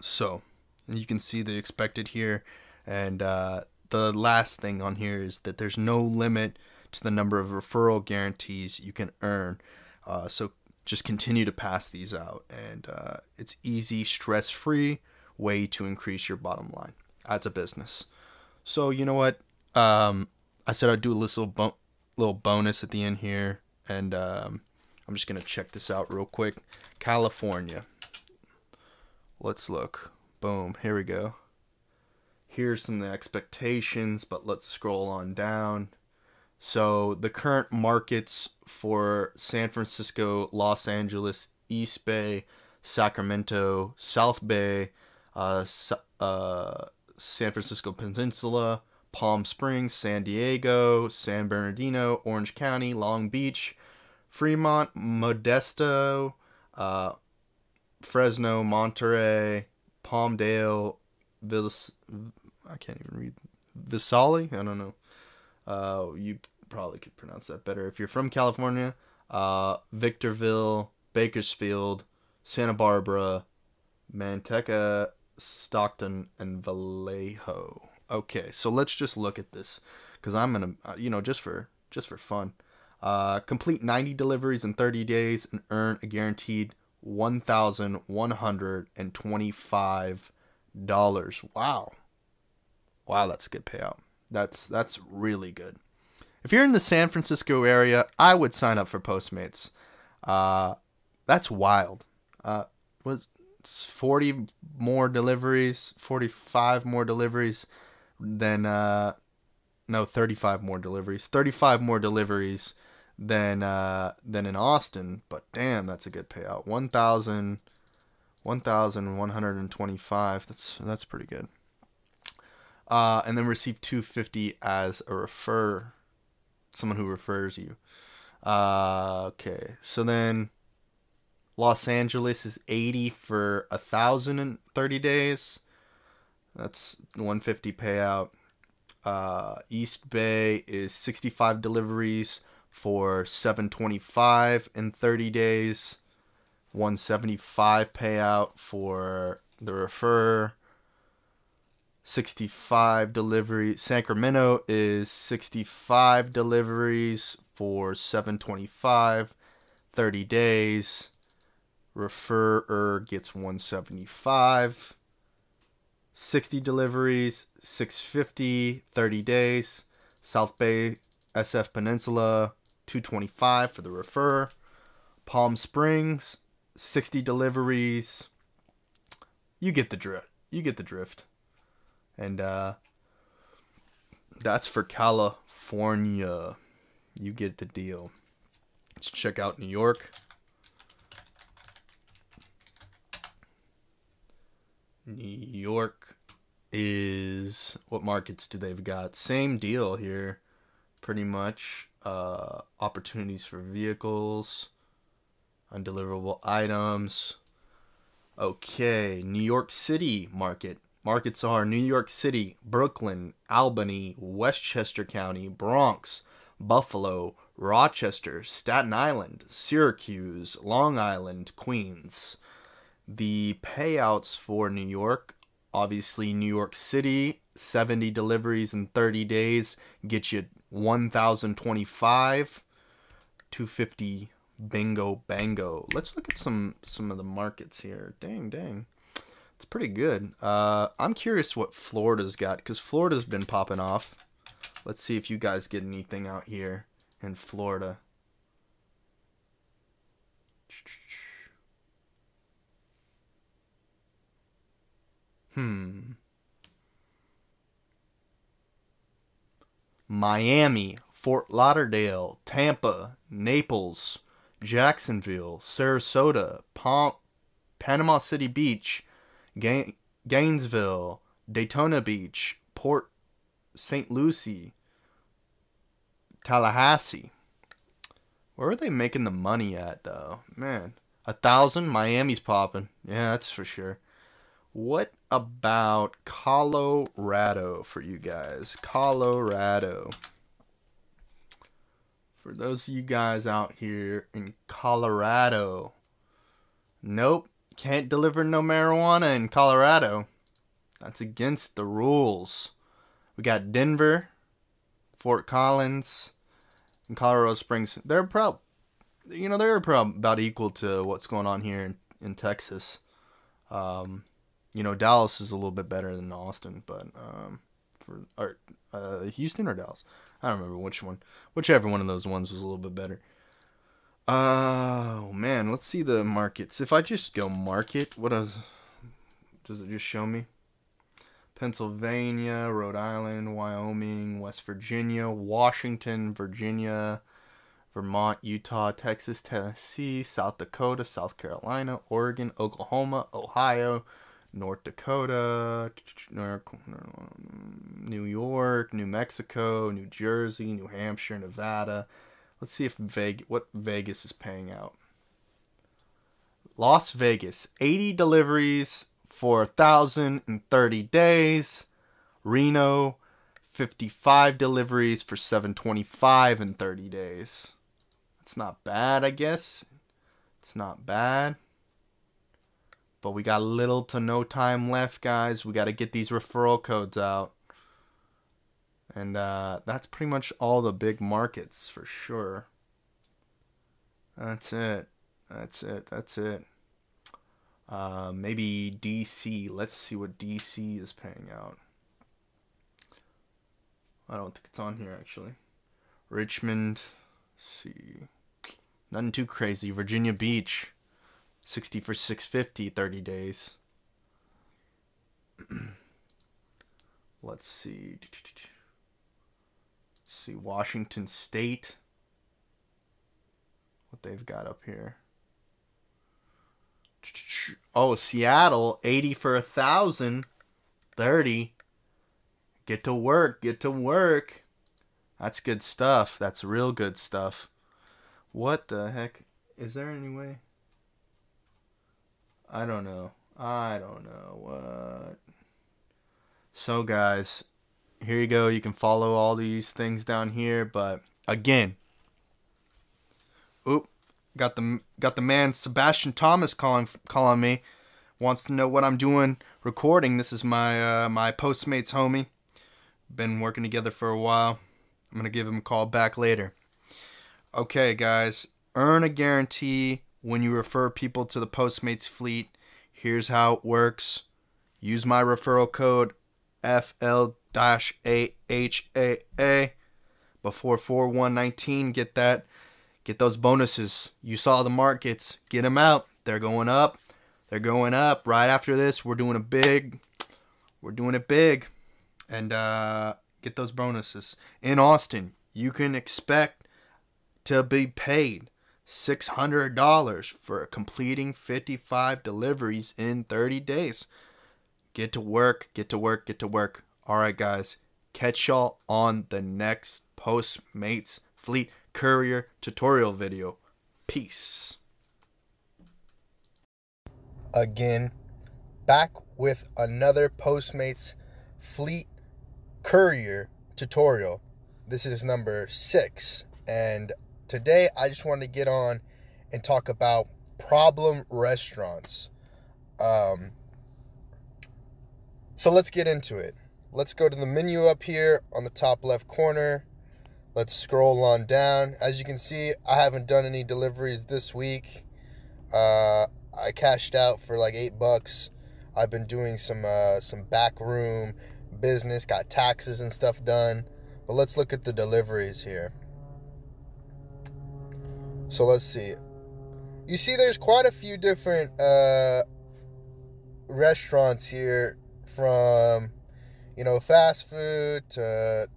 so you can see the expected here, and uh, the last thing on here is that there's no limit to the number of referral guarantees you can earn. Uh, so just continue to pass these out. And uh, it's easy, stress free way to increase your bottom line as a business. So, you know what? Um, I said I'd do a little bo- little bonus at the end here, and um, I'm just gonna check this out real quick. California. Let's look. Boom. Here we go. Here's some of the expectations, but let's scroll on down. So the current markets for San Francisco, Los Angeles, East Bay, Sacramento, South Bay, uh, uh, San Francisco Peninsula, Palm Springs, San Diego, San Bernardino, Orange County, Long Beach, Fremont, Modesto, uh, Fresno, Monterey, Palmdale, Villas. I can't even read Visali. I don't know. Uh, you probably could pronounce that better if you're from California. Uh, Victorville, Bakersfield, Santa Barbara, Manteca, Stockton, and Vallejo. Okay, so let's just look at this because I'm gonna, uh, you know, just for just for fun. Uh, complete 90 deliveries in 30 days and earn a guaranteed $1,125. Wow. Wow, that's a good payout. That's that's really good. If you're in the San Francisco area, I would sign up for Postmates. Uh, that's wild. Uh, was 40 more deliveries, 45 more deliveries than uh no, 35 more deliveries. 35 more deliveries than uh than in Austin, but damn, that's a good payout. 1000 1125. That's that's pretty good. Uh and then receive 250 as a refer someone who refers you. Uh okay. So then Los Angeles is 80 for a thousand and thirty days. That's 150 payout. Uh, East Bay is 65 deliveries for 725 in 30 days. 175 payout for the refer. 65 delivery. Sacramento is 65 deliveries for 725 30 days. Referrer gets 175. 60 deliveries, 650, 30 days. South Bay, SF Peninsula, 225 for the refer. Palm Springs, 60 deliveries. You get the drift. You get the drift. And uh that's for California. You get the deal. Let's check out New York. New York is what markets do they've got? Same deal here, pretty much. Uh, opportunities for vehicles, undeliverable items. Okay, New York City market. Markets are New York City, Brooklyn, Albany, Westchester County, Bronx, Buffalo, Rochester, Staten Island, Syracuse, Long Island, Queens. The payouts for New York. Obviously, New York City, 70 deliveries in 30 days get you 1025 250 bingo bango. Let's look at some some of the markets here. Dang dang it's pretty good. Uh i'm curious what florida's got because florida's been popping off. Let's see if you guys get anything out here in florida. Hmm. Miami, Fort Lauderdale, Tampa, Naples, Jacksonville, Sarasota, Palm, Panama City Beach, Gainesville, Daytona Beach, Port St. Lucie, Tallahassee. Where are they making the money at though? Man, a thousand. Miami's popping. Yeah, that's for sure. What about Colorado for you guys? Colorado. For those of you guys out here in Colorado. Nope, can't deliver no marijuana in Colorado. That's against the rules. We got Denver, Fort Collins, and Colorado Springs. They're prob, you know, they're prob about equal to what's going on here in, in Texas. Um, you know, Dallas is a little bit better than Austin, but um, for or uh, Houston or Dallas, I don't remember which one. Whichever one of those ones was a little bit better. Oh man, let's see the markets. If I just go market, what does does it just show me? Pennsylvania, Rhode Island, Wyoming, West Virginia, Washington, Virginia, Vermont, Utah, Texas, Tennessee, South Dakota, South Carolina, Oregon, Oklahoma, Ohio, North Dakota, New York, New Mexico, New Jersey, New Hampshire, Nevada. Let's see if Vegas, what Vegas is paying out. Las Vegas, 80 deliveries for 1,030 days. Reno, 55 deliveries for 725 in 30 days. It's not bad, I guess. It's not bad. But we got little to no time left, guys. We got to get these referral codes out. And uh, that's pretty much all the big markets for sure. That's it. That's it. That's it. Uh, maybe DC. Let's see what DC is paying out. I don't think it's on here actually. Richmond. see. Nothing too crazy. Virginia Beach, 60 for 650, 30 days. Let's see. See Washington State. What they've got up here. Oh, Seattle, 80 for a thousand. 30. Get to work. Get to work. That's good stuff. That's real good stuff. What the heck? Is there any way? I don't know. I don't know. What? So, guys, here you go. You can follow all these things down here. But again, oop, got the got the man Sebastian Thomas calling calling me. Wants to know what I'm doing recording. This is my uh, my Postmates homie. Been working together for a while. I'm gonna give him a call back later. Okay, guys, earn a guarantee when you refer people to the Postmates fleet. Here's how it works use my referral code FL AHAA before 4119. Get that. Get those bonuses. You saw the markets. Get them out. They're going up. They're going up. Right after this, we're doing a big. We're doing it big. And uh, get those bonuses. In Austin, you can expect to be paid $600 for completing 55 deliveries in 30 days. Get to work, get to work, get to work. All right, guys, catch y'all on the next Postmates Fleet Courier tutorial video. Peace. Again, back with another Postmates Fleet Courier tutorial. This is number six, and Today, I just wanted to get on and talk about problem restaurants. Um, so let's get into it. Let's go to the menu up here on the top left corner. Let's scroll on down. As you can see, I haven't done any deliveries this week. Uh, I cashed out for like eight bucks. I've been doing some uh, some back room business, got taxes and stuff done. But let's look at the deliveries here. So let's see. You see, there's quite a few different uh, restaurants here, from you know fast food to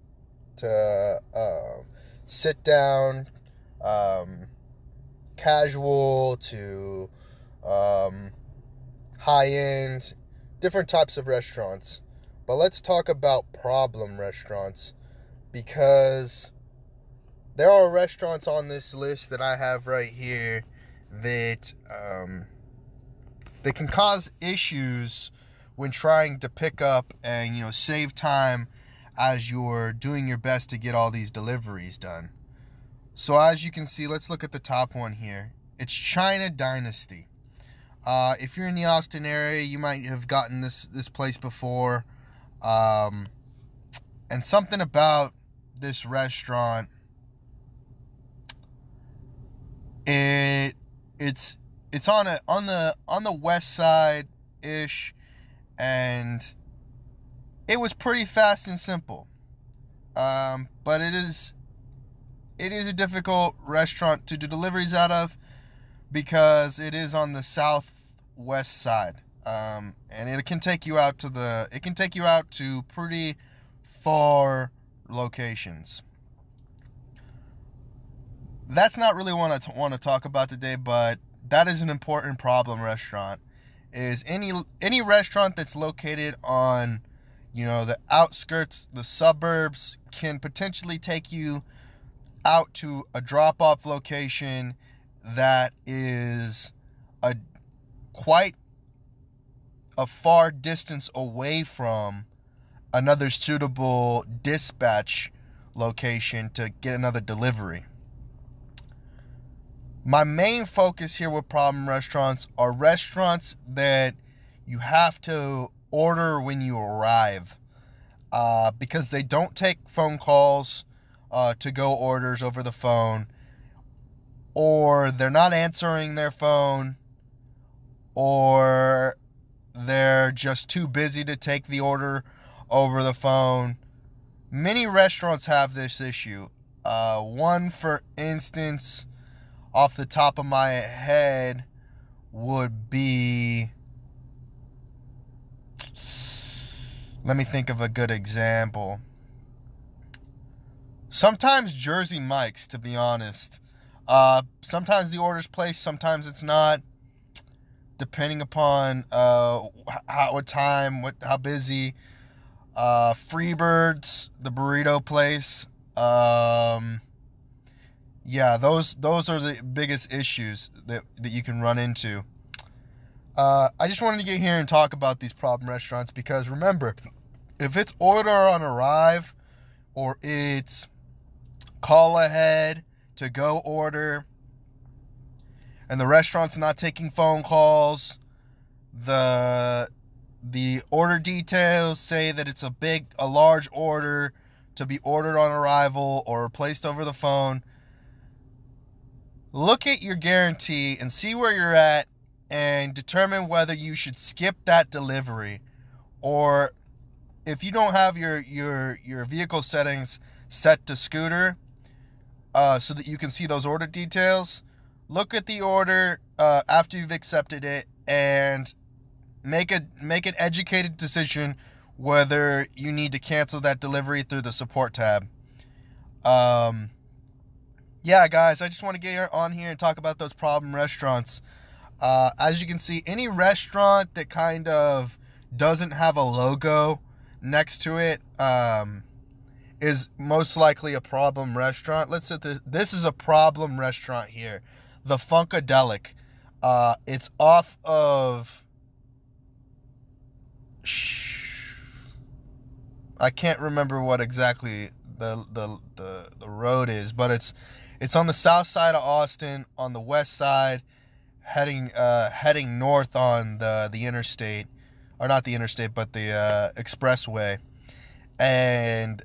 to uh, sit down, um, casual to um, high end, different types of restaurants. But let's talk about problem restaurants because there are restaurants on this list that I have right here that um, that can cause issues when trying to pick up and you know save time as you're doing your best to get all these deliveries done. So as you can see, let's look at the top one here. It's China Dynasty. Uh, if you're in the Austin area, you might have gotten this this place before. Um, and something about this restaurant it it's it's on a on the on the west side ish and it was pretty fast and simple. Um, but it is it is a difficult restaurant to do deliveries out of because it is on the southwest side, um, and it can take you out to the it can take you out to pretty far locations. That's not really what I t- want to talk about today, but that is an important problem restaurant is any any restaurant that's located on you know the outskirts the suburbs can potentially take you out to a drop off location that is a quite a far distance away from another suitable dispatch location to get another delivery my main focus here with problem restaurants are restaurants that you have to order when you arrive uh, because they don't take phone calls uh, to go orders over the phone or they're not answering their phone or they're just too busy to take the order over the phone. Many restaurants have this issue. Uh, one for instance off the top of my head would be let me think of a good example. Sometimes Jersey Mike's, to be honest. Uh, sometimes the order's placed, sometimes it's not, depending upon uh, how what time, what how busy. Uh, Freebirds, the burrito place. Um, yeah, those those are the biggest issues that that you can run into. Uh, I just wanted to get here and talk about these problem restaurants because remember, if it's order on arrive or it's call ahead to go order and the restaurant's not taking phone calls, the the order details say that it's a big a large order to be ordered on arrival or placed over the phone look at your guarantee and see where you're at and determine whether you should skip that delivery. Or if you don't have your your your vehicle settings set to scooter uh, so that you can see those order details look at the order uh, after you've accepted it and make a make an educated decision whether you need to cancel that delivery through the support tab. Um, yeah, guys, I just want to get on here and talk about those problem restaurants. Uh, as you can see, any restaurant that kind of doesn't have a logo next to it um, is most likely a problem restaurant. Let's say this, this is a problem restaurant here, the Funkadelic. Uh, it's off of. I can't remember what exactly the the the, the road is, but it's it's on the south side of Austin, on the west side, heading uh, heading north on the the interstate, or not the interstate, but the uh, expressway, and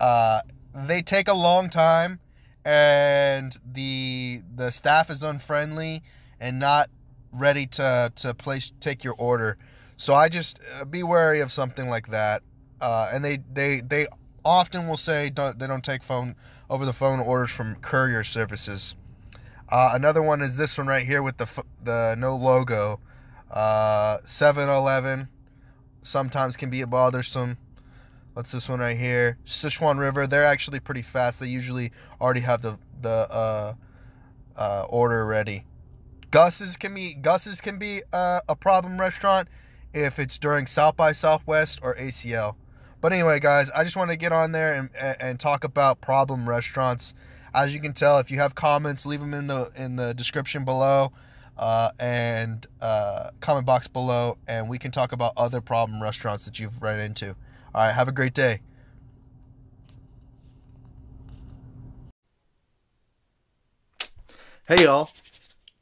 uh, they take a long time, and the the staff is unfriendly and not ready to to place take your order. So I just uh, be wary of something like that. Uh, and they they they often will say don't, they don't take phone over the phone orders from courier services. Uh, another one is this one right here with the the no logo. Uh, 7-Eleven sometimes can be bothersome. What's this one right here? Sichuan River. They're actually pretty fast. They usually already have the the uh, uh, order ready. Gus's can be Gus's can be uh, a problem restaurant if it's during South by Southwest or ACL. But anyway, guys, I just want to get on there and, and talk about problem restaurants. As you can tell, if you have comments, leave them in the in the description below uh, and uh, comment box below, and we can talk about other problem restaurants that you've run into. All right, have a great day. Hey y'all,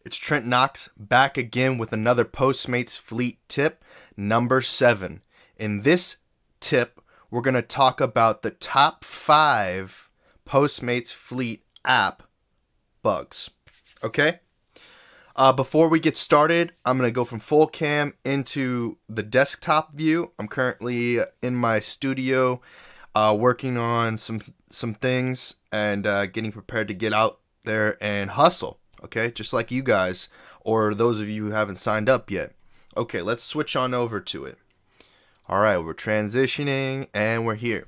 it's Trent Knox back again with another Postmates Fleet tip number seven. In this tip, we're going to talk about the top five Postmates Fleet app bugs. Okay? Uh, before we get started, I'm going to go from full cam into the desktop view. I'm currently in my studio uh, working on some some things and uh, getting prepared to get out there and hustle. Okay, just like you guys or those of you who haven't signed up yet. Okay, let's switch on over to it. All right, we're transitioning and we're here.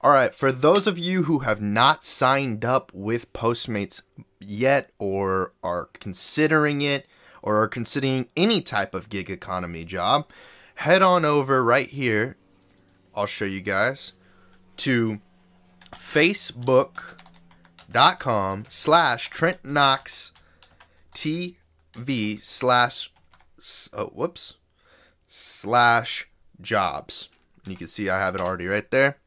All right, for those of you who have not signed up with Postmates yet or are considering it or are considering any type of gig economy job, head on over right here. I'll show you guys to facebook.com slash Trent Knox TV slash, oh, whoops, slash jobs. You can see I have it already right there.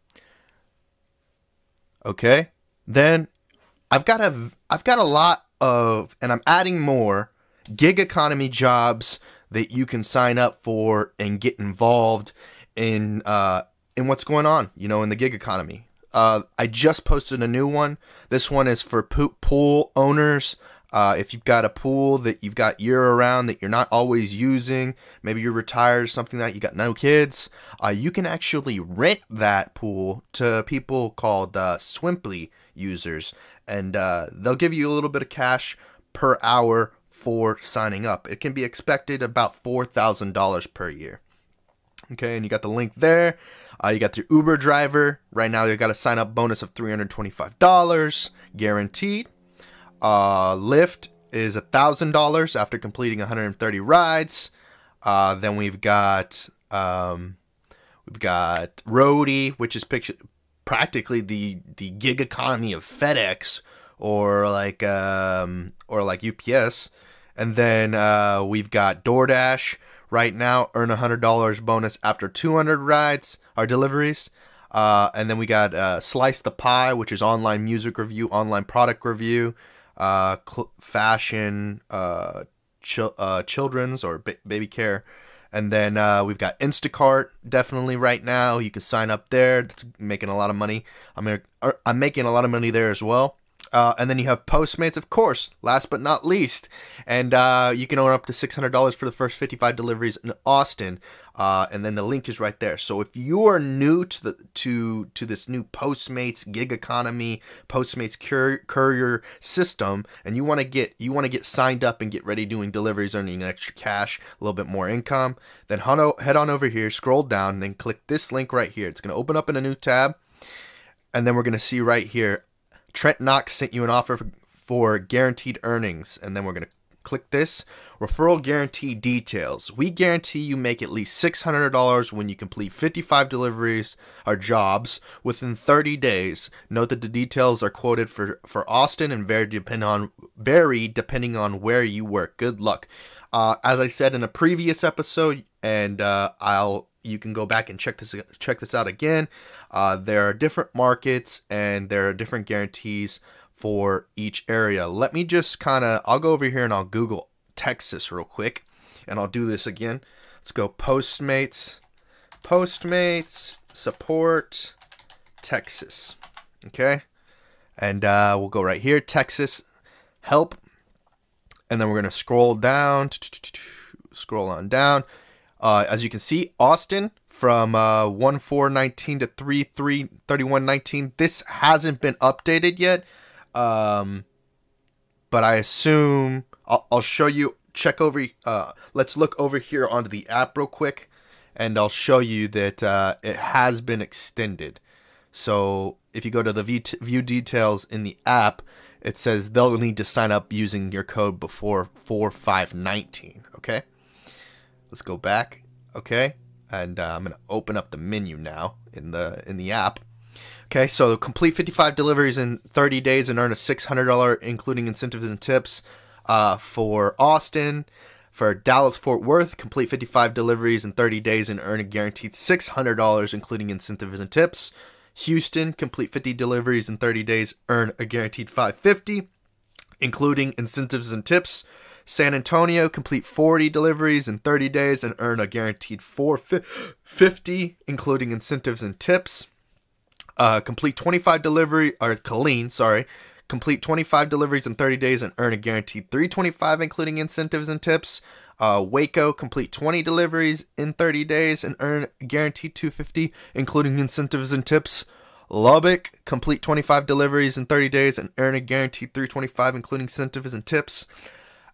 Okay. Then I've got a I've got a lot of and I'm adding more gig economy jobs that you can sign up for and get involved in uh in what's going on, you know, in the gig economy. Uh, I just posted a new one. This one is for pool owners. Uh, if you've got a pool that you've got year around that you're not always using, maybe you're retired, something like that, you got no kids, uh, you can actually rent that pool to people called uh, Swimply users, and uh, they'll give you a little bit of cash per hour for signing up. It can be expected about four thousand dollars per year. Okay, and you got the link there. Uh, you got your Uber driver. Right now, you got a sign up bonus of $325 guaranteed. Uh, Lyft is a $1,000 after completing 130 rides. Uh, then we've got um, we've got Roadie, which is picture, practically the the gig economy of FedEx or like um, or like UPS. And then uh, we've got DoorDash. Right now, earn a $100 bonus after 200 rides our deliveries. Uh, and then we got uh, Slice the Pie, which is online music review, online product review, uh, cl- fashion, uh, uh, children's or ba- baby care. And then uh, we've got Instacart definitely right now. You can sign up there. That's making a lot of money. I'm, I'm making a lot of money there as well. Uh, and then you have Postmates, of course, last but not least. And uh, you can earn up to $600 for the first 55 deliveries in Austin. Uh, and then the link is right there. So if you are new to the to to this new Postmates gig economy, Postmates courier, system, and you want to get you want to get signed up and get ready doing deliveries, earning extra cash, a little bit more income, then head on over here, scroll down, and then click this link right here. It's going to open up in a new tab, and then we're going to see right here Trent Knox sent you an offer for, for guaranteed earnings, and then we're going to click this referral guarantee details. We guarantee you make at least $600 when you complete 55 deliveries or jobs within 30 days. Note that the details are quoted for, for Austin and vary depend on vary depending on where you work. Good luck. Uh, as I said in a previous episode, and uh, I'll you can go back and check this check this out again. Uh, there are different markets and there are different guarantees for each area. Let me just kind of, I'll go over here and I'll Google Texas real quick, and I'll do this again. Let's go Postmates, Postmates, support, Texas. Okay, and uh, we'll go right here, Texas, help, and then we're gonna scroll down, scroll on down. Uh, as you can see, Austin from uh, 1 4 19 to 3 3 31 19. This hasn't been updated yet. Um, but I assume I'll, I'll show you. Check over. Uh, let's look over here onto the app real quick, and I'll show you that uh, it has been extended. So if you go to the view details in the app, it says they'll need to sign up using your code before 4519. Okay. Let's go back. Okay and uh, I'm going to open up the menu now in the in the app. Okay, so complete 55 deliveries in 30 days and earn a $600 including incentives and tips uh, for Austin. For Dallas Fort Worth, complete 55 deliveries in 30 days and earn a guaranteed $600 including incentives and tips. Houston, complete 50 deliveries in 30 days, earn a guaranteed 550 including incentives and tips. San Antonio complete 40 deliveries in 30 days and earn a guaranteed 450 including incentives and tips. Uh, complete 25 delivery or Killeen, sorry, complete 25 deliveries in 30 days and earn a guaranteed 325 including incentives and tips. Uh, Waco complete 20 deliveries in 30 days and earn guaranteed 250 including incentives and tips. Lubbock, complete 25 deliveries in 30 days and earn a guaranteed 325 including incentives and tips.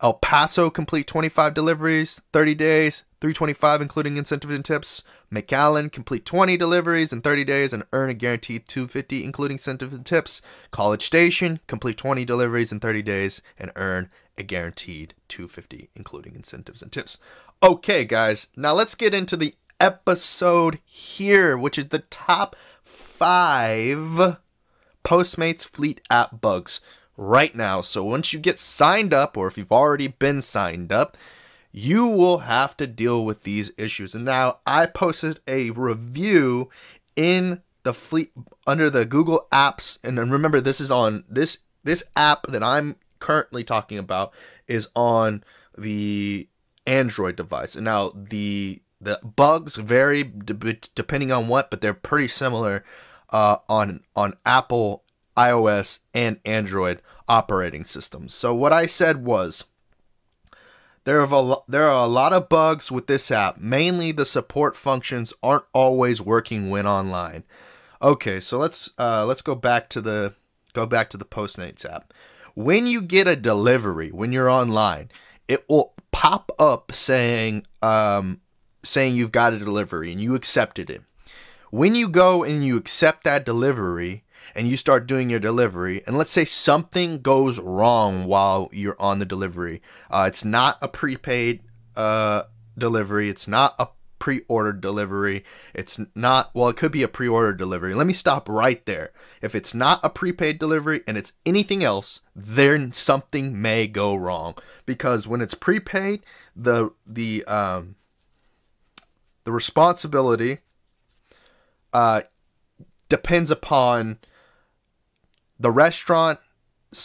El Paso, complete 25 deliveries, 30 days, 325 including incentive and tips. McAllen, complete 20 deliveries in 30 days and earn a guaranteed 250 including incentives and tips. College Station, complete 20 deliveries in 30 days and earn a guaranteed 250 including incentives and tips. Okay, guys, now let's get into the episode here, which is the top 5 Postmates Fleet app bugs right now. So once you get signed up, or if you've already been signed up, you will have to deal with these issues. And now I posted a review in the fleet under the Google Apps, and remember this is on this this app that I'm currently talking about is on the Android device. And now the the bugs vary depending on what, but they're pretty similar uh, on on Apple iOS, and Android operating systems. So what I said was there are a, there are a lot of bugs with this app. Mainly the support functions aren't always working when online. Okay, so let's uh, let's go back to the go back to the Postmates app. When you get a delivery when you're online, it will pop up saying um, saying you've got a delivery and you accepted it. When you go and you accept that delivery, and you start doing your delivery, and let's say something goes wrong while you're on the delivery, uh, it's not a prepaid uh, delivery, it's not a pre-ordered delivery. It's not well, it could be a pre-ordered delivery. Let me stop right there. If it's not a prepaid delivery and it's anything else, then something may go wrong because when it's prepaid, the the um the responsibility uh depends upon the restaurant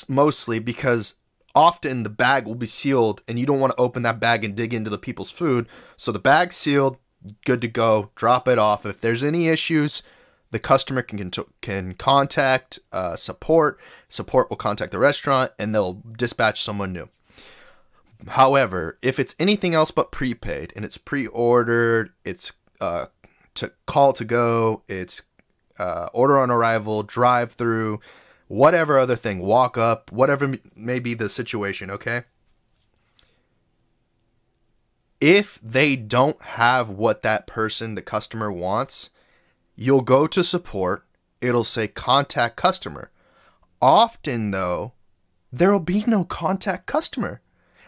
mostly because often the bag will be sealed and you don't want to open that bag and dig into the people's food. So the bag's sealed, good to go. Drop it off. If there's any issues, the customer can can contact uh, support. Support will contact the restaurant and they'll dispatch someone new. However, if it's anything else but prepaid and it's pre-ordered, it's uh, to call to go, it's uh, order on arrival, drive through, whatever other thing, walk up, whatever may be the situation, okay? If they don't have what that person, the customer wants, you'll go to support, it'll say contact customer. Often, though, there will be no contact customer.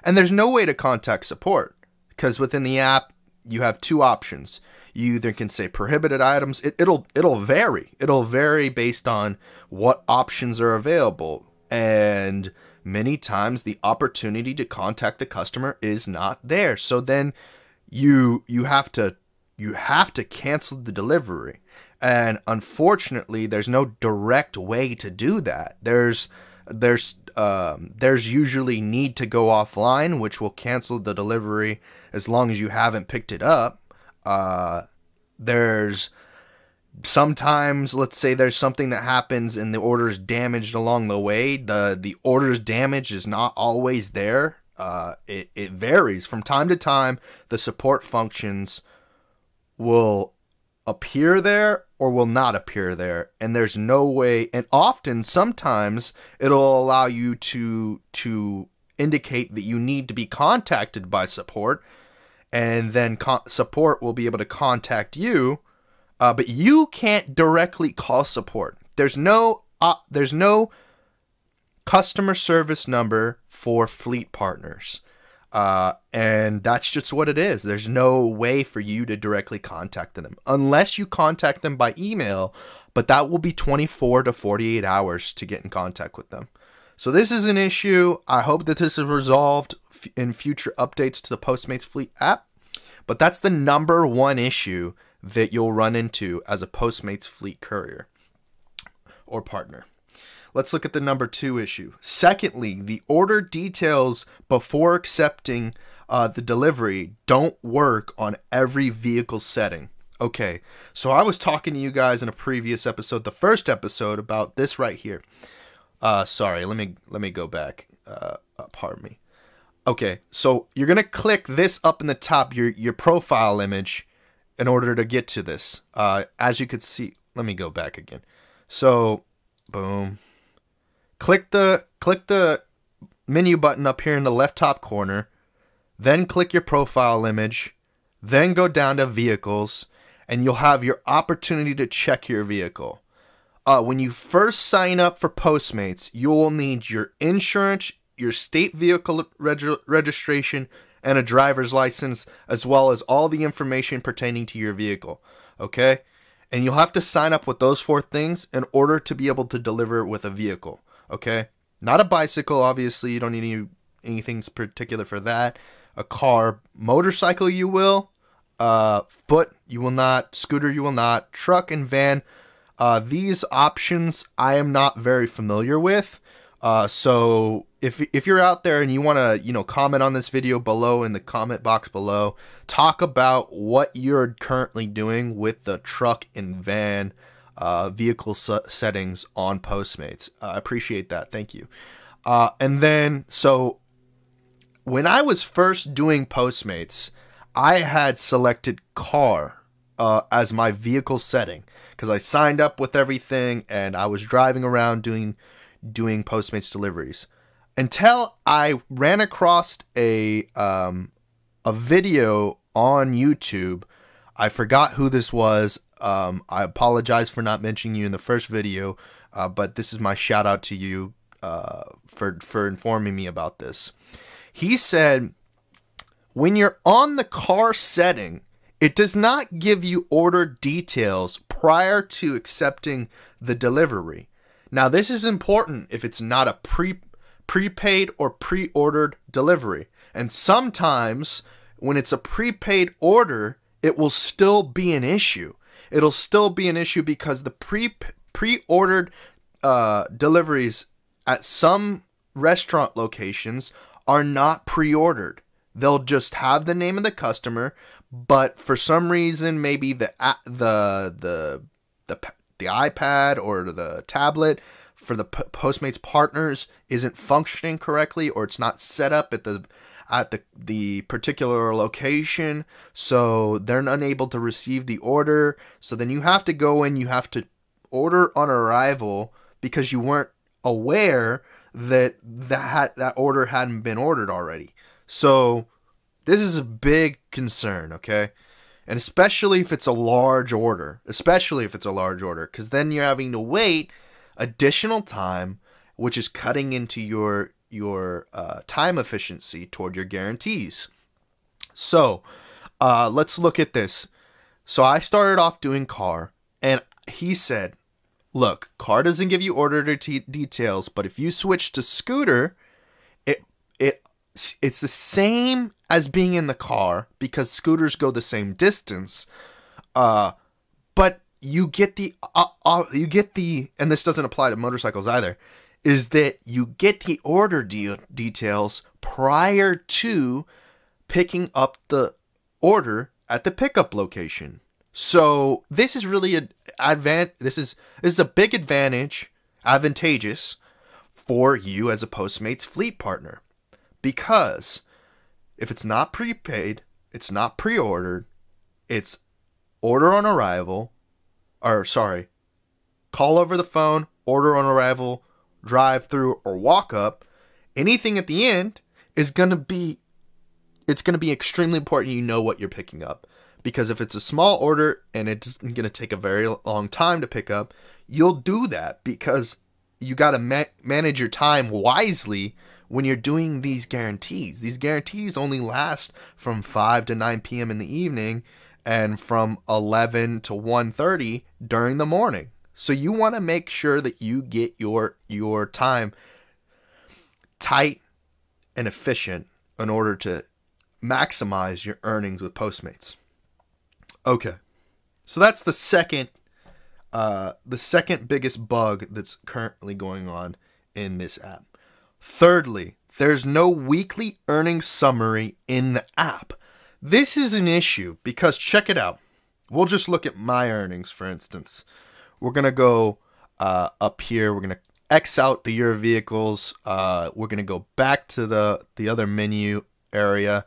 And there's no way to contact support because within the app, you have two options. You either can say prohibited items. It, it'll it'll vary. It'll vary based on what options are available, and many times the opportunity to contact the customer is not there. So then you you have to you have to cancel the delivery. And unfortunately, there's no direct way to do that. There's there's um, there's usually need to go offline, which will cancel the delivery as long as you haven't picked it up. Uh, there's sometimes let's say there's something that happens and the order is damaged along the way the the order's damage is not always there. Uh, it, it varies. From time to time the support functions will appear there or will not appear there and there's no way and often sometimes it'll allow you to to indicate that you need to be contacted by support and then support will be able to contact you, uh, but you can't directly call support. There's no uh, there's no customer service number for fleet partners. Uh, and that's just what it is. There's no way for you to directly contact them unless you contact them by email, but that will be 24 to 48 hours to get in contact with them. So this is an issue. I hope that this is resolved in future updates to the Postmates Fleet app. But that's the number one issue that you'll run into as a Postmates Fleet courier or partner. Let's look at the number two issue. Secondly, the order details before accepting uh, the delivery don't work on every vehicle setting. Okay, so I was talking to you guys in a previous episode, the first episode, about this right here. Uh, sorry, let me let me go back. Uh, uh pardon me. Okay, so you're gonna click this up in the top, your your profile image, in order to get to this. Uh, as you could see, let me go back again. So, boom. Click the click the menu button up here in the left top corner. Then click your profile image. Then go down to vehicles and you'll have your opportunity to check your vehicle. Uh, when you first sign up for Postmates, you will need your insurance, your state vehicle reg- registration, and a driver's license, as well as all the information pertaining to your vehicle. Okay? And you'll have to sign up with those four things in order to be able to deliver with a vehicle. Okay? Not a bicycle, obviously. You don't need any, anything particular for that. A car, motorcycle, you will. Uh, foot, you will not. Scooter, you will not. Truck and van. Uh, these options I am not very familiar with. Uh, so if if you're out there and you want to you know comment on this video below in the comment box below, talk about what you're currently doing with the truck and van uh, vehicle settings on Postmates. Uh, I appreciate that. Thank you. Uh, and then so when I was first doing Postmates, I had selected car uh, as my vehicle setting because I signed up with everything and I was driving around doing doing Postmates deliveries until I ran across a um, a video on YouTube. I forgot who this was. Um, I apologize for not mentioning you in the first video, uh, but this is my shout out to you uh, for for informing me about this. He said, when you're on the car setting, it does not give you order details prior to accepting the delivery. Now, this is important if it's not a pre prepaid or pre-ordered delivery. And sometimes when it's a prepaid order, it will still be an issue. It'll still be an issue because the pre pre-ordered uh, deliveries at some restaurant locations are not pre-ordered. They'll just have the name of the customer, but for some reason, maybe the the the the the iPad or the tablet for the Postmates partners isn't functioning correctly or it's not set up at the at the the particular location so they're unable to receive the order. So then you have to go in you have to order on arrival because you weren't aware that that that order hadn't been ordered already. So this is a big concern okay? And especially if it's a large order especially if it's a large order because then you're having to wait additional time, which is cutting into your your uh, time efficiency toward your guarantees. So uh, let's look at this. So I started off doing car, and he said, "Look, car doesn't give you order de- details, but if you switch to scooter, it it it's the same as being in the car because scooters go the same distance. Uh, but you get the uh, uh, you get the and this doesn't apply to motorcycles either is that you get the order de- details prior to picking up the order at the pickup location. So this is really a advan- this is this is a big advantage, advantageous for you as a Postmates fleet partner. Because if it's not prepaid, it's not pre-ordered, it's order on arrival, or sorry, call over the phone, order on arrival, drive through, or walk up, anything at the end is going to be it's going to be extremely important you know what you're picking up because if it's a small order and it's going to take a very long time to pick up you'll do that because you got to ma- manage your time wisely when you're doing these guarantees these guarantees only last from 5 to 9 p.m. in the evening and from 11 to 1:30 during the morning. So you want to make sure that you get your your time tight and efficient in order to maximize your earnings with Postmates. Okay. So that's the second uh, the second biggest bug that's currently going on in this app. Thirdly, there's no weekly earnings summary in the app. This is an issue because check it out. We'll just look at my earnings, for instance. We're going to go uh, up here. We're going to X out the year vehicles. Uh, we're going to go back to the, the other menu area.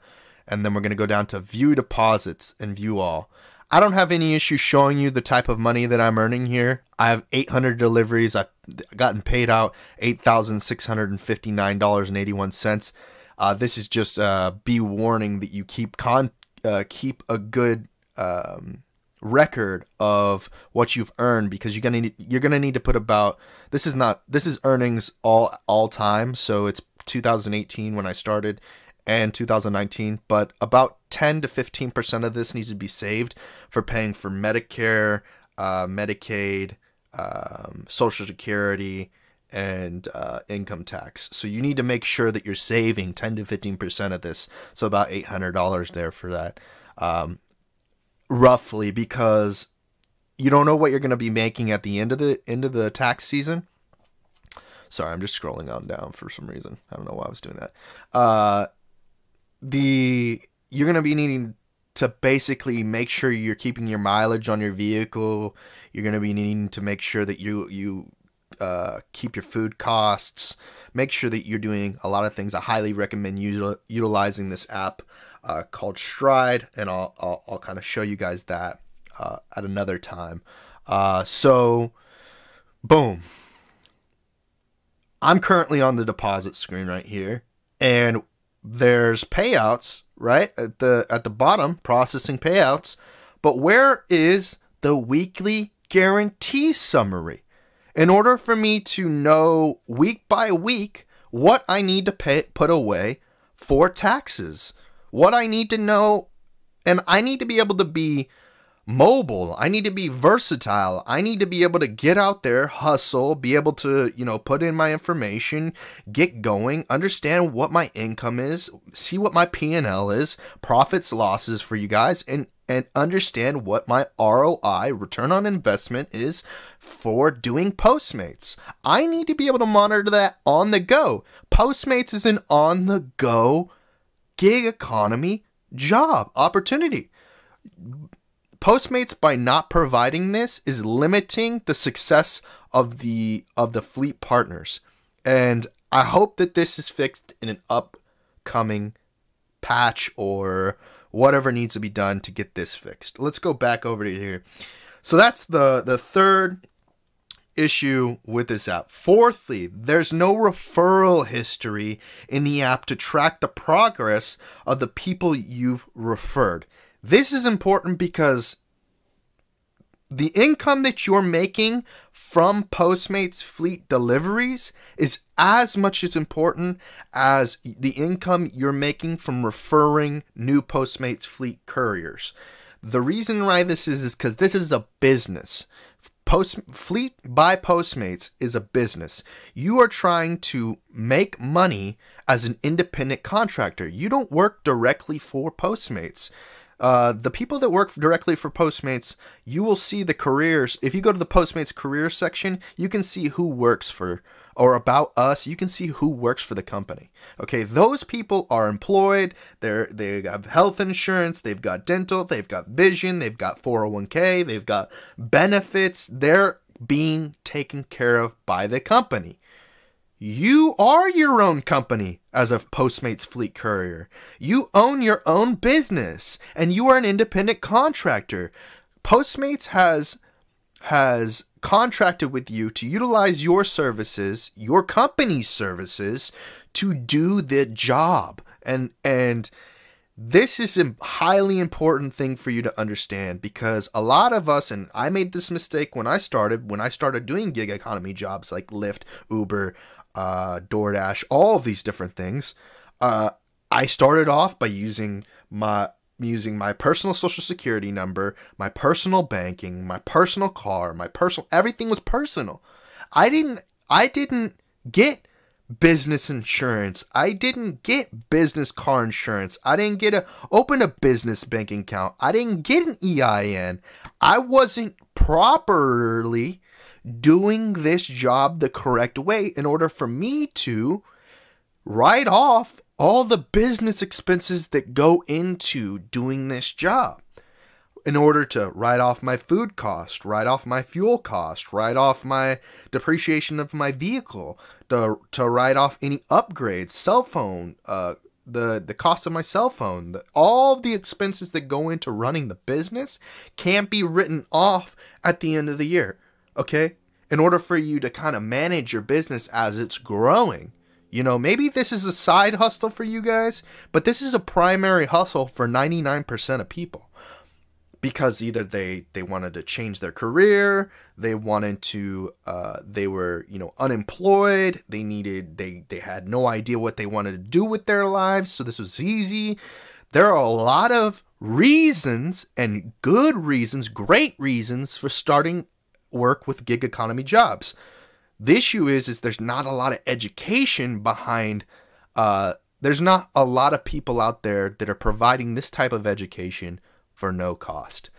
And then we're going to go down to view deposits and view all. I don't have any issue showing you the type of money that I'm earning here. I have 800 deliveries. I've gotten paid out $8,659.81. Uh, this is just uh, be warning that you keep con uh, keep a good um, record of what you've earned because you're gonna need, you're gonna need to put about this is not this is earnings all all time. So it's 2018 when I started and 2019 but about 10 to 15 percent of this needs to be saved for paying for Medicare uh, Medicaid um, Social Security and uh, income tax. So you need to make sure that you're saving 10 to 15% of this. So about $800 there for that. Um, roughly because you don't know what you're going to be making at the end of the end of the tax season. Sorry, I'm just scrolling on down for some reason. I don't know why I was doing that. Uh, the you're going to be needing to basically make sure you're keeping your mileage on your vehicle. You're going to be needing to make sure that you you uh, keep your food costs. Make sure that you're doing a lot of things. I highly recommend util- utilizing this app uh, called Stride, and I'll, I'll, I'll kind of show you guys that uh, at another time. Uh, so, boom. I'm currently on the deposit screen right here, and there's payouts right at the at the bottom, processing payouts. But where is the weekly guarantee summary? In order for me to know week by week what I need to pay, put away for taxes, what I need to know, and I need to be able to be mobile. I need to be versatile. I need to be able to get out there, hustle, be able to, you know, put in my information, get going, understand what my income is, see what my P&L is, profits, losses for you guys and and understand what my ROI, return on investment is for doing Postmates. I need to be able to monitor that on the go. Postmates is an on the go gig economy job opportunity. Postmates by not providing this is limiting the success of the of the fleet partners. And I hope that this is fixed in an upcoming patch or whatever needs to be done to get this fixed. Let's go back over to here. So that's the the third issue with this app. Fourthly, there's no referral history in the app to track the progress of the people you've referred. This is important because the income that you're making from Postmates fleet deliveries is as much as important as the income you're making from referring new Postmates fleet couriers. The reason why this is is because this is a business. Post Fleet by Postmates is a business. You are trying to make money as an independent contractor. You don't work directly for Postmates. Uh, the people that work directly for Postmates, you will see the careers. If you go to the Postmates career section, you can see who works for or about us, you can see who works for the company. Okay, those people are employed. They're they have health insurance, they've got dental, they've got vision, they've got 401k, they've got benefits. They're being taken care of by the company. You are your own company as a Postmates fleet courier. You own your own business and you are an independent contractor. Postmates has has contracted with you to utilize your services, your company's services to do the job. And and this is a highly important thing for you to understand because a lot of us and I made this mistake when I started when I started doing gig economy jobs like Lyft, Uber, uh, DoorDash, all of these different things. Uh, I started off by using my using my personal social security number, my personal banking, my personal car, my personal everything was personal. I didn't I didn't get business insurance. I didn't get business car insurance. I didn't get a open a business banking account. I didn't get an EIN. I wasn't properly doing this job the correct way in order for me to write off all the business expenses that go into doing this job in order to write off my food cost, write off my fuel cost, write off my depreciation of my vehicle, to, to write off any upgrades, cell phone, uh, the the cost of my cell phone, the, all the expenses that go into running the business can't be written off at the end of the year. Okay? In order for you to kind of manage your business as it's growing. You know, maybe this is a side hustle for you guys, but this is a primary hustle for 99% of people. Because either they they wanted to change their career they wanted to uh, they were you know unemployed they needed they they had no idea what they wanted to do with their lives so this was easy. There are a lot of reasons and good reasons great reasons for starting work with gig economy jobs the issue is is there's not a lot of education behind uh, there's not a lot of people out there that are providing this type of education for no cost.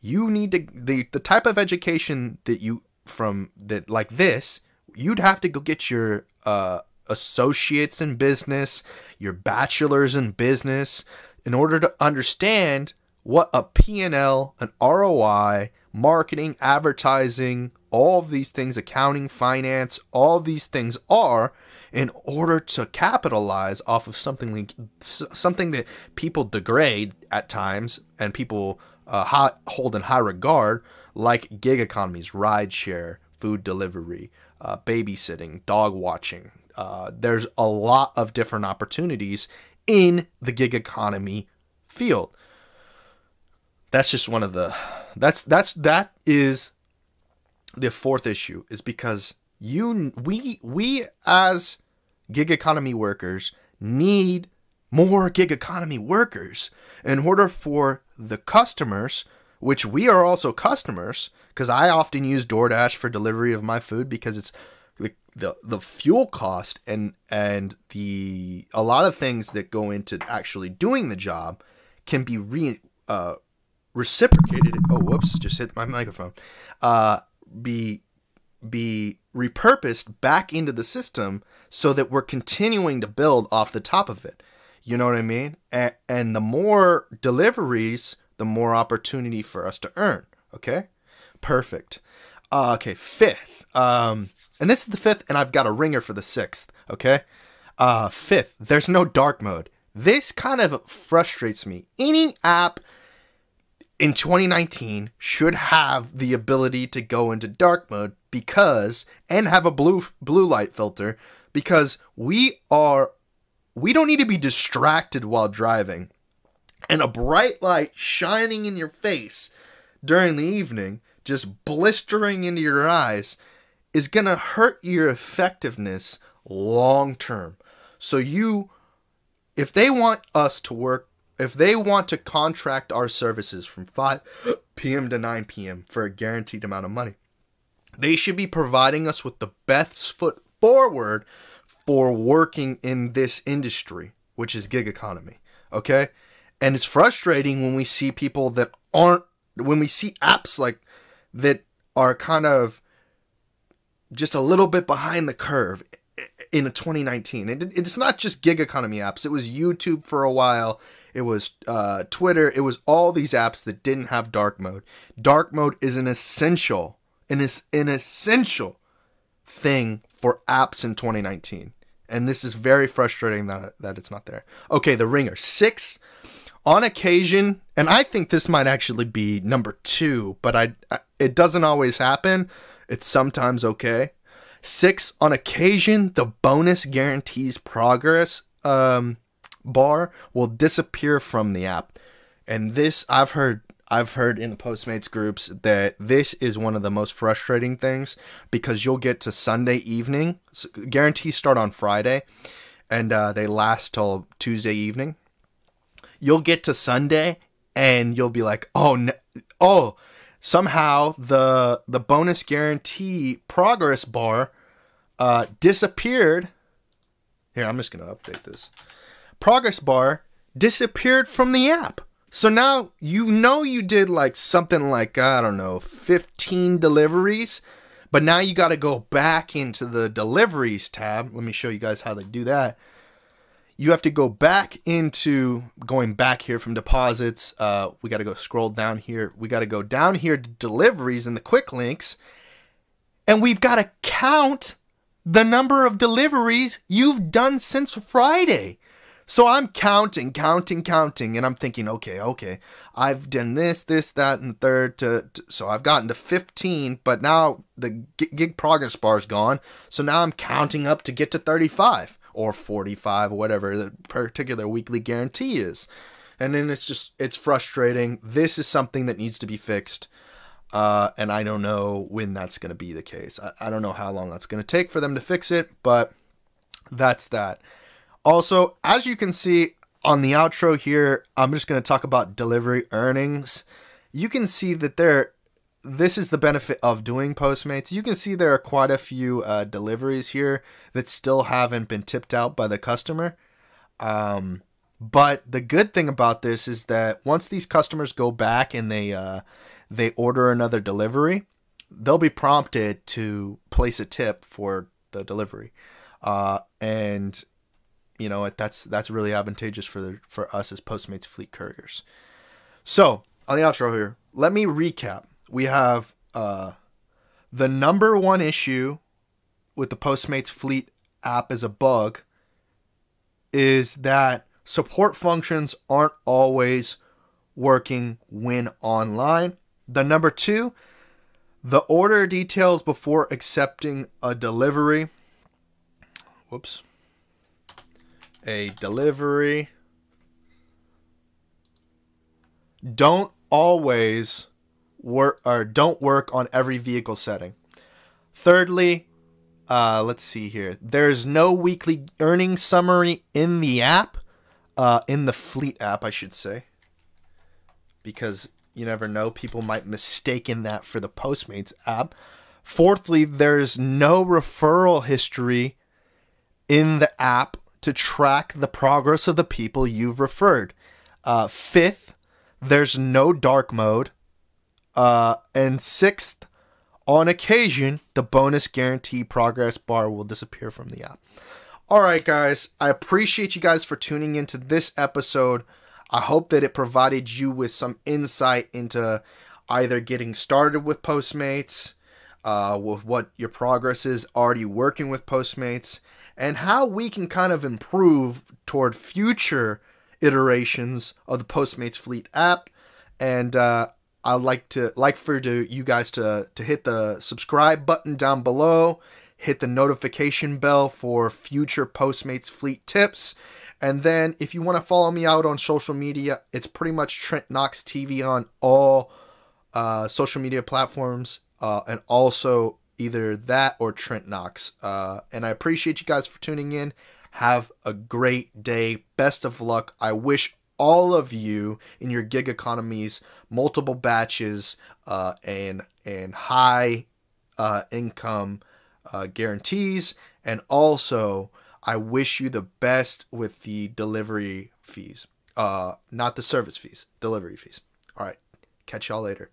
You need to the the type of education that you from that like this, you'd have to go get your uh, associates in business, your bachelor's in business in order to understand what a P&L, an ROI, marketing, advertising, all these things, accounting, finance, all these things are in order to capitalize off of something something that people degrade at times and people uh, high, hold in high regard, like gig economies, rideshare, food delivery, uh, babysitting, dog watching. Uh, there's a lot of different opportunities in the gig economy field. That's just one of the that's that's that is the fourth issue is because you we we as gig economy workers need more gig economy workers in order for the customers which we are also customers because I often use DoorDash for delivery of my food because it's the, the the fuel cost and and the a lot of things that go into actually doing the job can be re, uh, reciprocated. Oh, whoops! Just hit my microphone. Uh, be be repurposed back into the system so that we're continuing to build off the top of it. You know what I mean? And, and the more deliveries, the more opportunity for us to earn. Okay? Perfect. Uh, okay, fifth. Um, and this is the fifth, and I've got a ringer for the sixth. Okay? Uh, fifth, there's no dark mode. This kind of frustrates me. Any app in 2019 should have the ability to go into dark mode because and have a blue blue light filter because we are we don't need to be distracted while driving. And a bright light shining in your face during the evening, just blistering into your eyes, is going to hurt your effectiveness long term. So, you, if they want us to work, if they want to contract our services from 5 p.m. to 9 p.m. for a guaranteed amount of money, they should be providing us with the best foot forward for working in this industry, which is gig economy. Okay. And it's frustrating when we see people that aren't, when we see apps like that are kind of just a little bit behind the curve in 2019. And it's not just gig economy apps, it was YouTube for a while. It was uh, Twitter. It was all these apps that didn't have dark mode. Dark mode is an essential, an, an essential thing for apps in 2019. And this is very frustrating that, that it's not there. Okay, the ringer. Six on occasion, and I think this might actually be number two, but I, I it doesn't always happen. It's sometimes okay. Six on occasion, the bonus guarantees progress um, bar will disappear from the app, and this I've heard I've heard in the Postmates groups that this is one of the most frustrating things because you'll get to Sunday evening, guarantees start on Friday, and uh, they last till Tuesday evening. You'll get to Sunday and you'll be like, oh, oh, somehow the the bonus guarantee progress bar uh, disappeared. Here, I'm just gonna update this. Progress bar disappeared from the app. So now you know you did like something like, I don't know, 15 deliveries, but now you got to go back into the deliveries tab. Let me show you guys how to do that. You have to go back into going back here from deposits. Uh, we got to go scroll down here. We got to go down here to deliveries and the quick links. And we've got to count the number of deliveries you've done since Friday. So I'm counting, counting, counting, and I'm thinking, okay, okay, I've done this, this, that, and third. To, to so I've gotten to 15, but now the gig progress bar is gone. So now I'm counting up to get to 35 or 45 or whatever the particular weekly guarantee is. And then it's just it's frustrating. This is something that needs to be fixed. Uh, and I don't know when that's going to be the case. I, I don't know how long that's going to take for them to fix it, but that's that. Also, as you can see on the outro here, I'm just going to talk about delivery earnings. You can see that there, this is the benefit of doing Postmates. You can see there are quite a few uh, deliveries here that still haven't been tipped out by the customer. Um, but the good thing about this is that once these customers go back and they uh, they order another delivery, they'll be prompted to place a tip for the delivery. Uh, and you know that's that's really advantageous for the, for us as Postmates fleet couriers. So on the outro here, let me recap. We have uh, the number one issue with the Postmates fleet app as a bug is that support functions aren't always working when online. The number two, the order details before accepting a delivery. Whoops. A delivery. Don't always work or don't work on every vehicle setting. Thirdly, uh, let's see here. There's no weekly earnings summary in the app, uh, in the fleet app, I should say, because you never know. People might mistaken that for the Postmates app. Fourthly, there's no referral history in the app to track the progress of the people you've referred. Uh, fifth, there's no dark mode. Uh, and sixth, on occasion, the bonus guarantee progress bar will disappear from the app. All right, guys, I appreciate you guys for tuning into this episode I hope that it provided you with some insight into either getting started with Postmates, uh, with what your progress is already working with Postmates, and how we can kind of improve toward future iterations of the Postmates Fleet app. And uh, I'd like to like for to, you guys to to hit the subscribe button down below, hit the notification bell for future Postmates Fleet tips and then if you want to follow me out on social media, it's pretty much Trent Knox TV on all uh, social media platforms, uh, and also either that or Trent Knox. Uh, and I appreciate you guys for tuning in. Have a great day. Best of luck. I wish all of you in your gig economies multiple batches uh, and and high uh, income uh, guarantees, and also I wish you the best with the delivery fees. Uh, not the service fees, delivery fees. All right. Catch y'all later.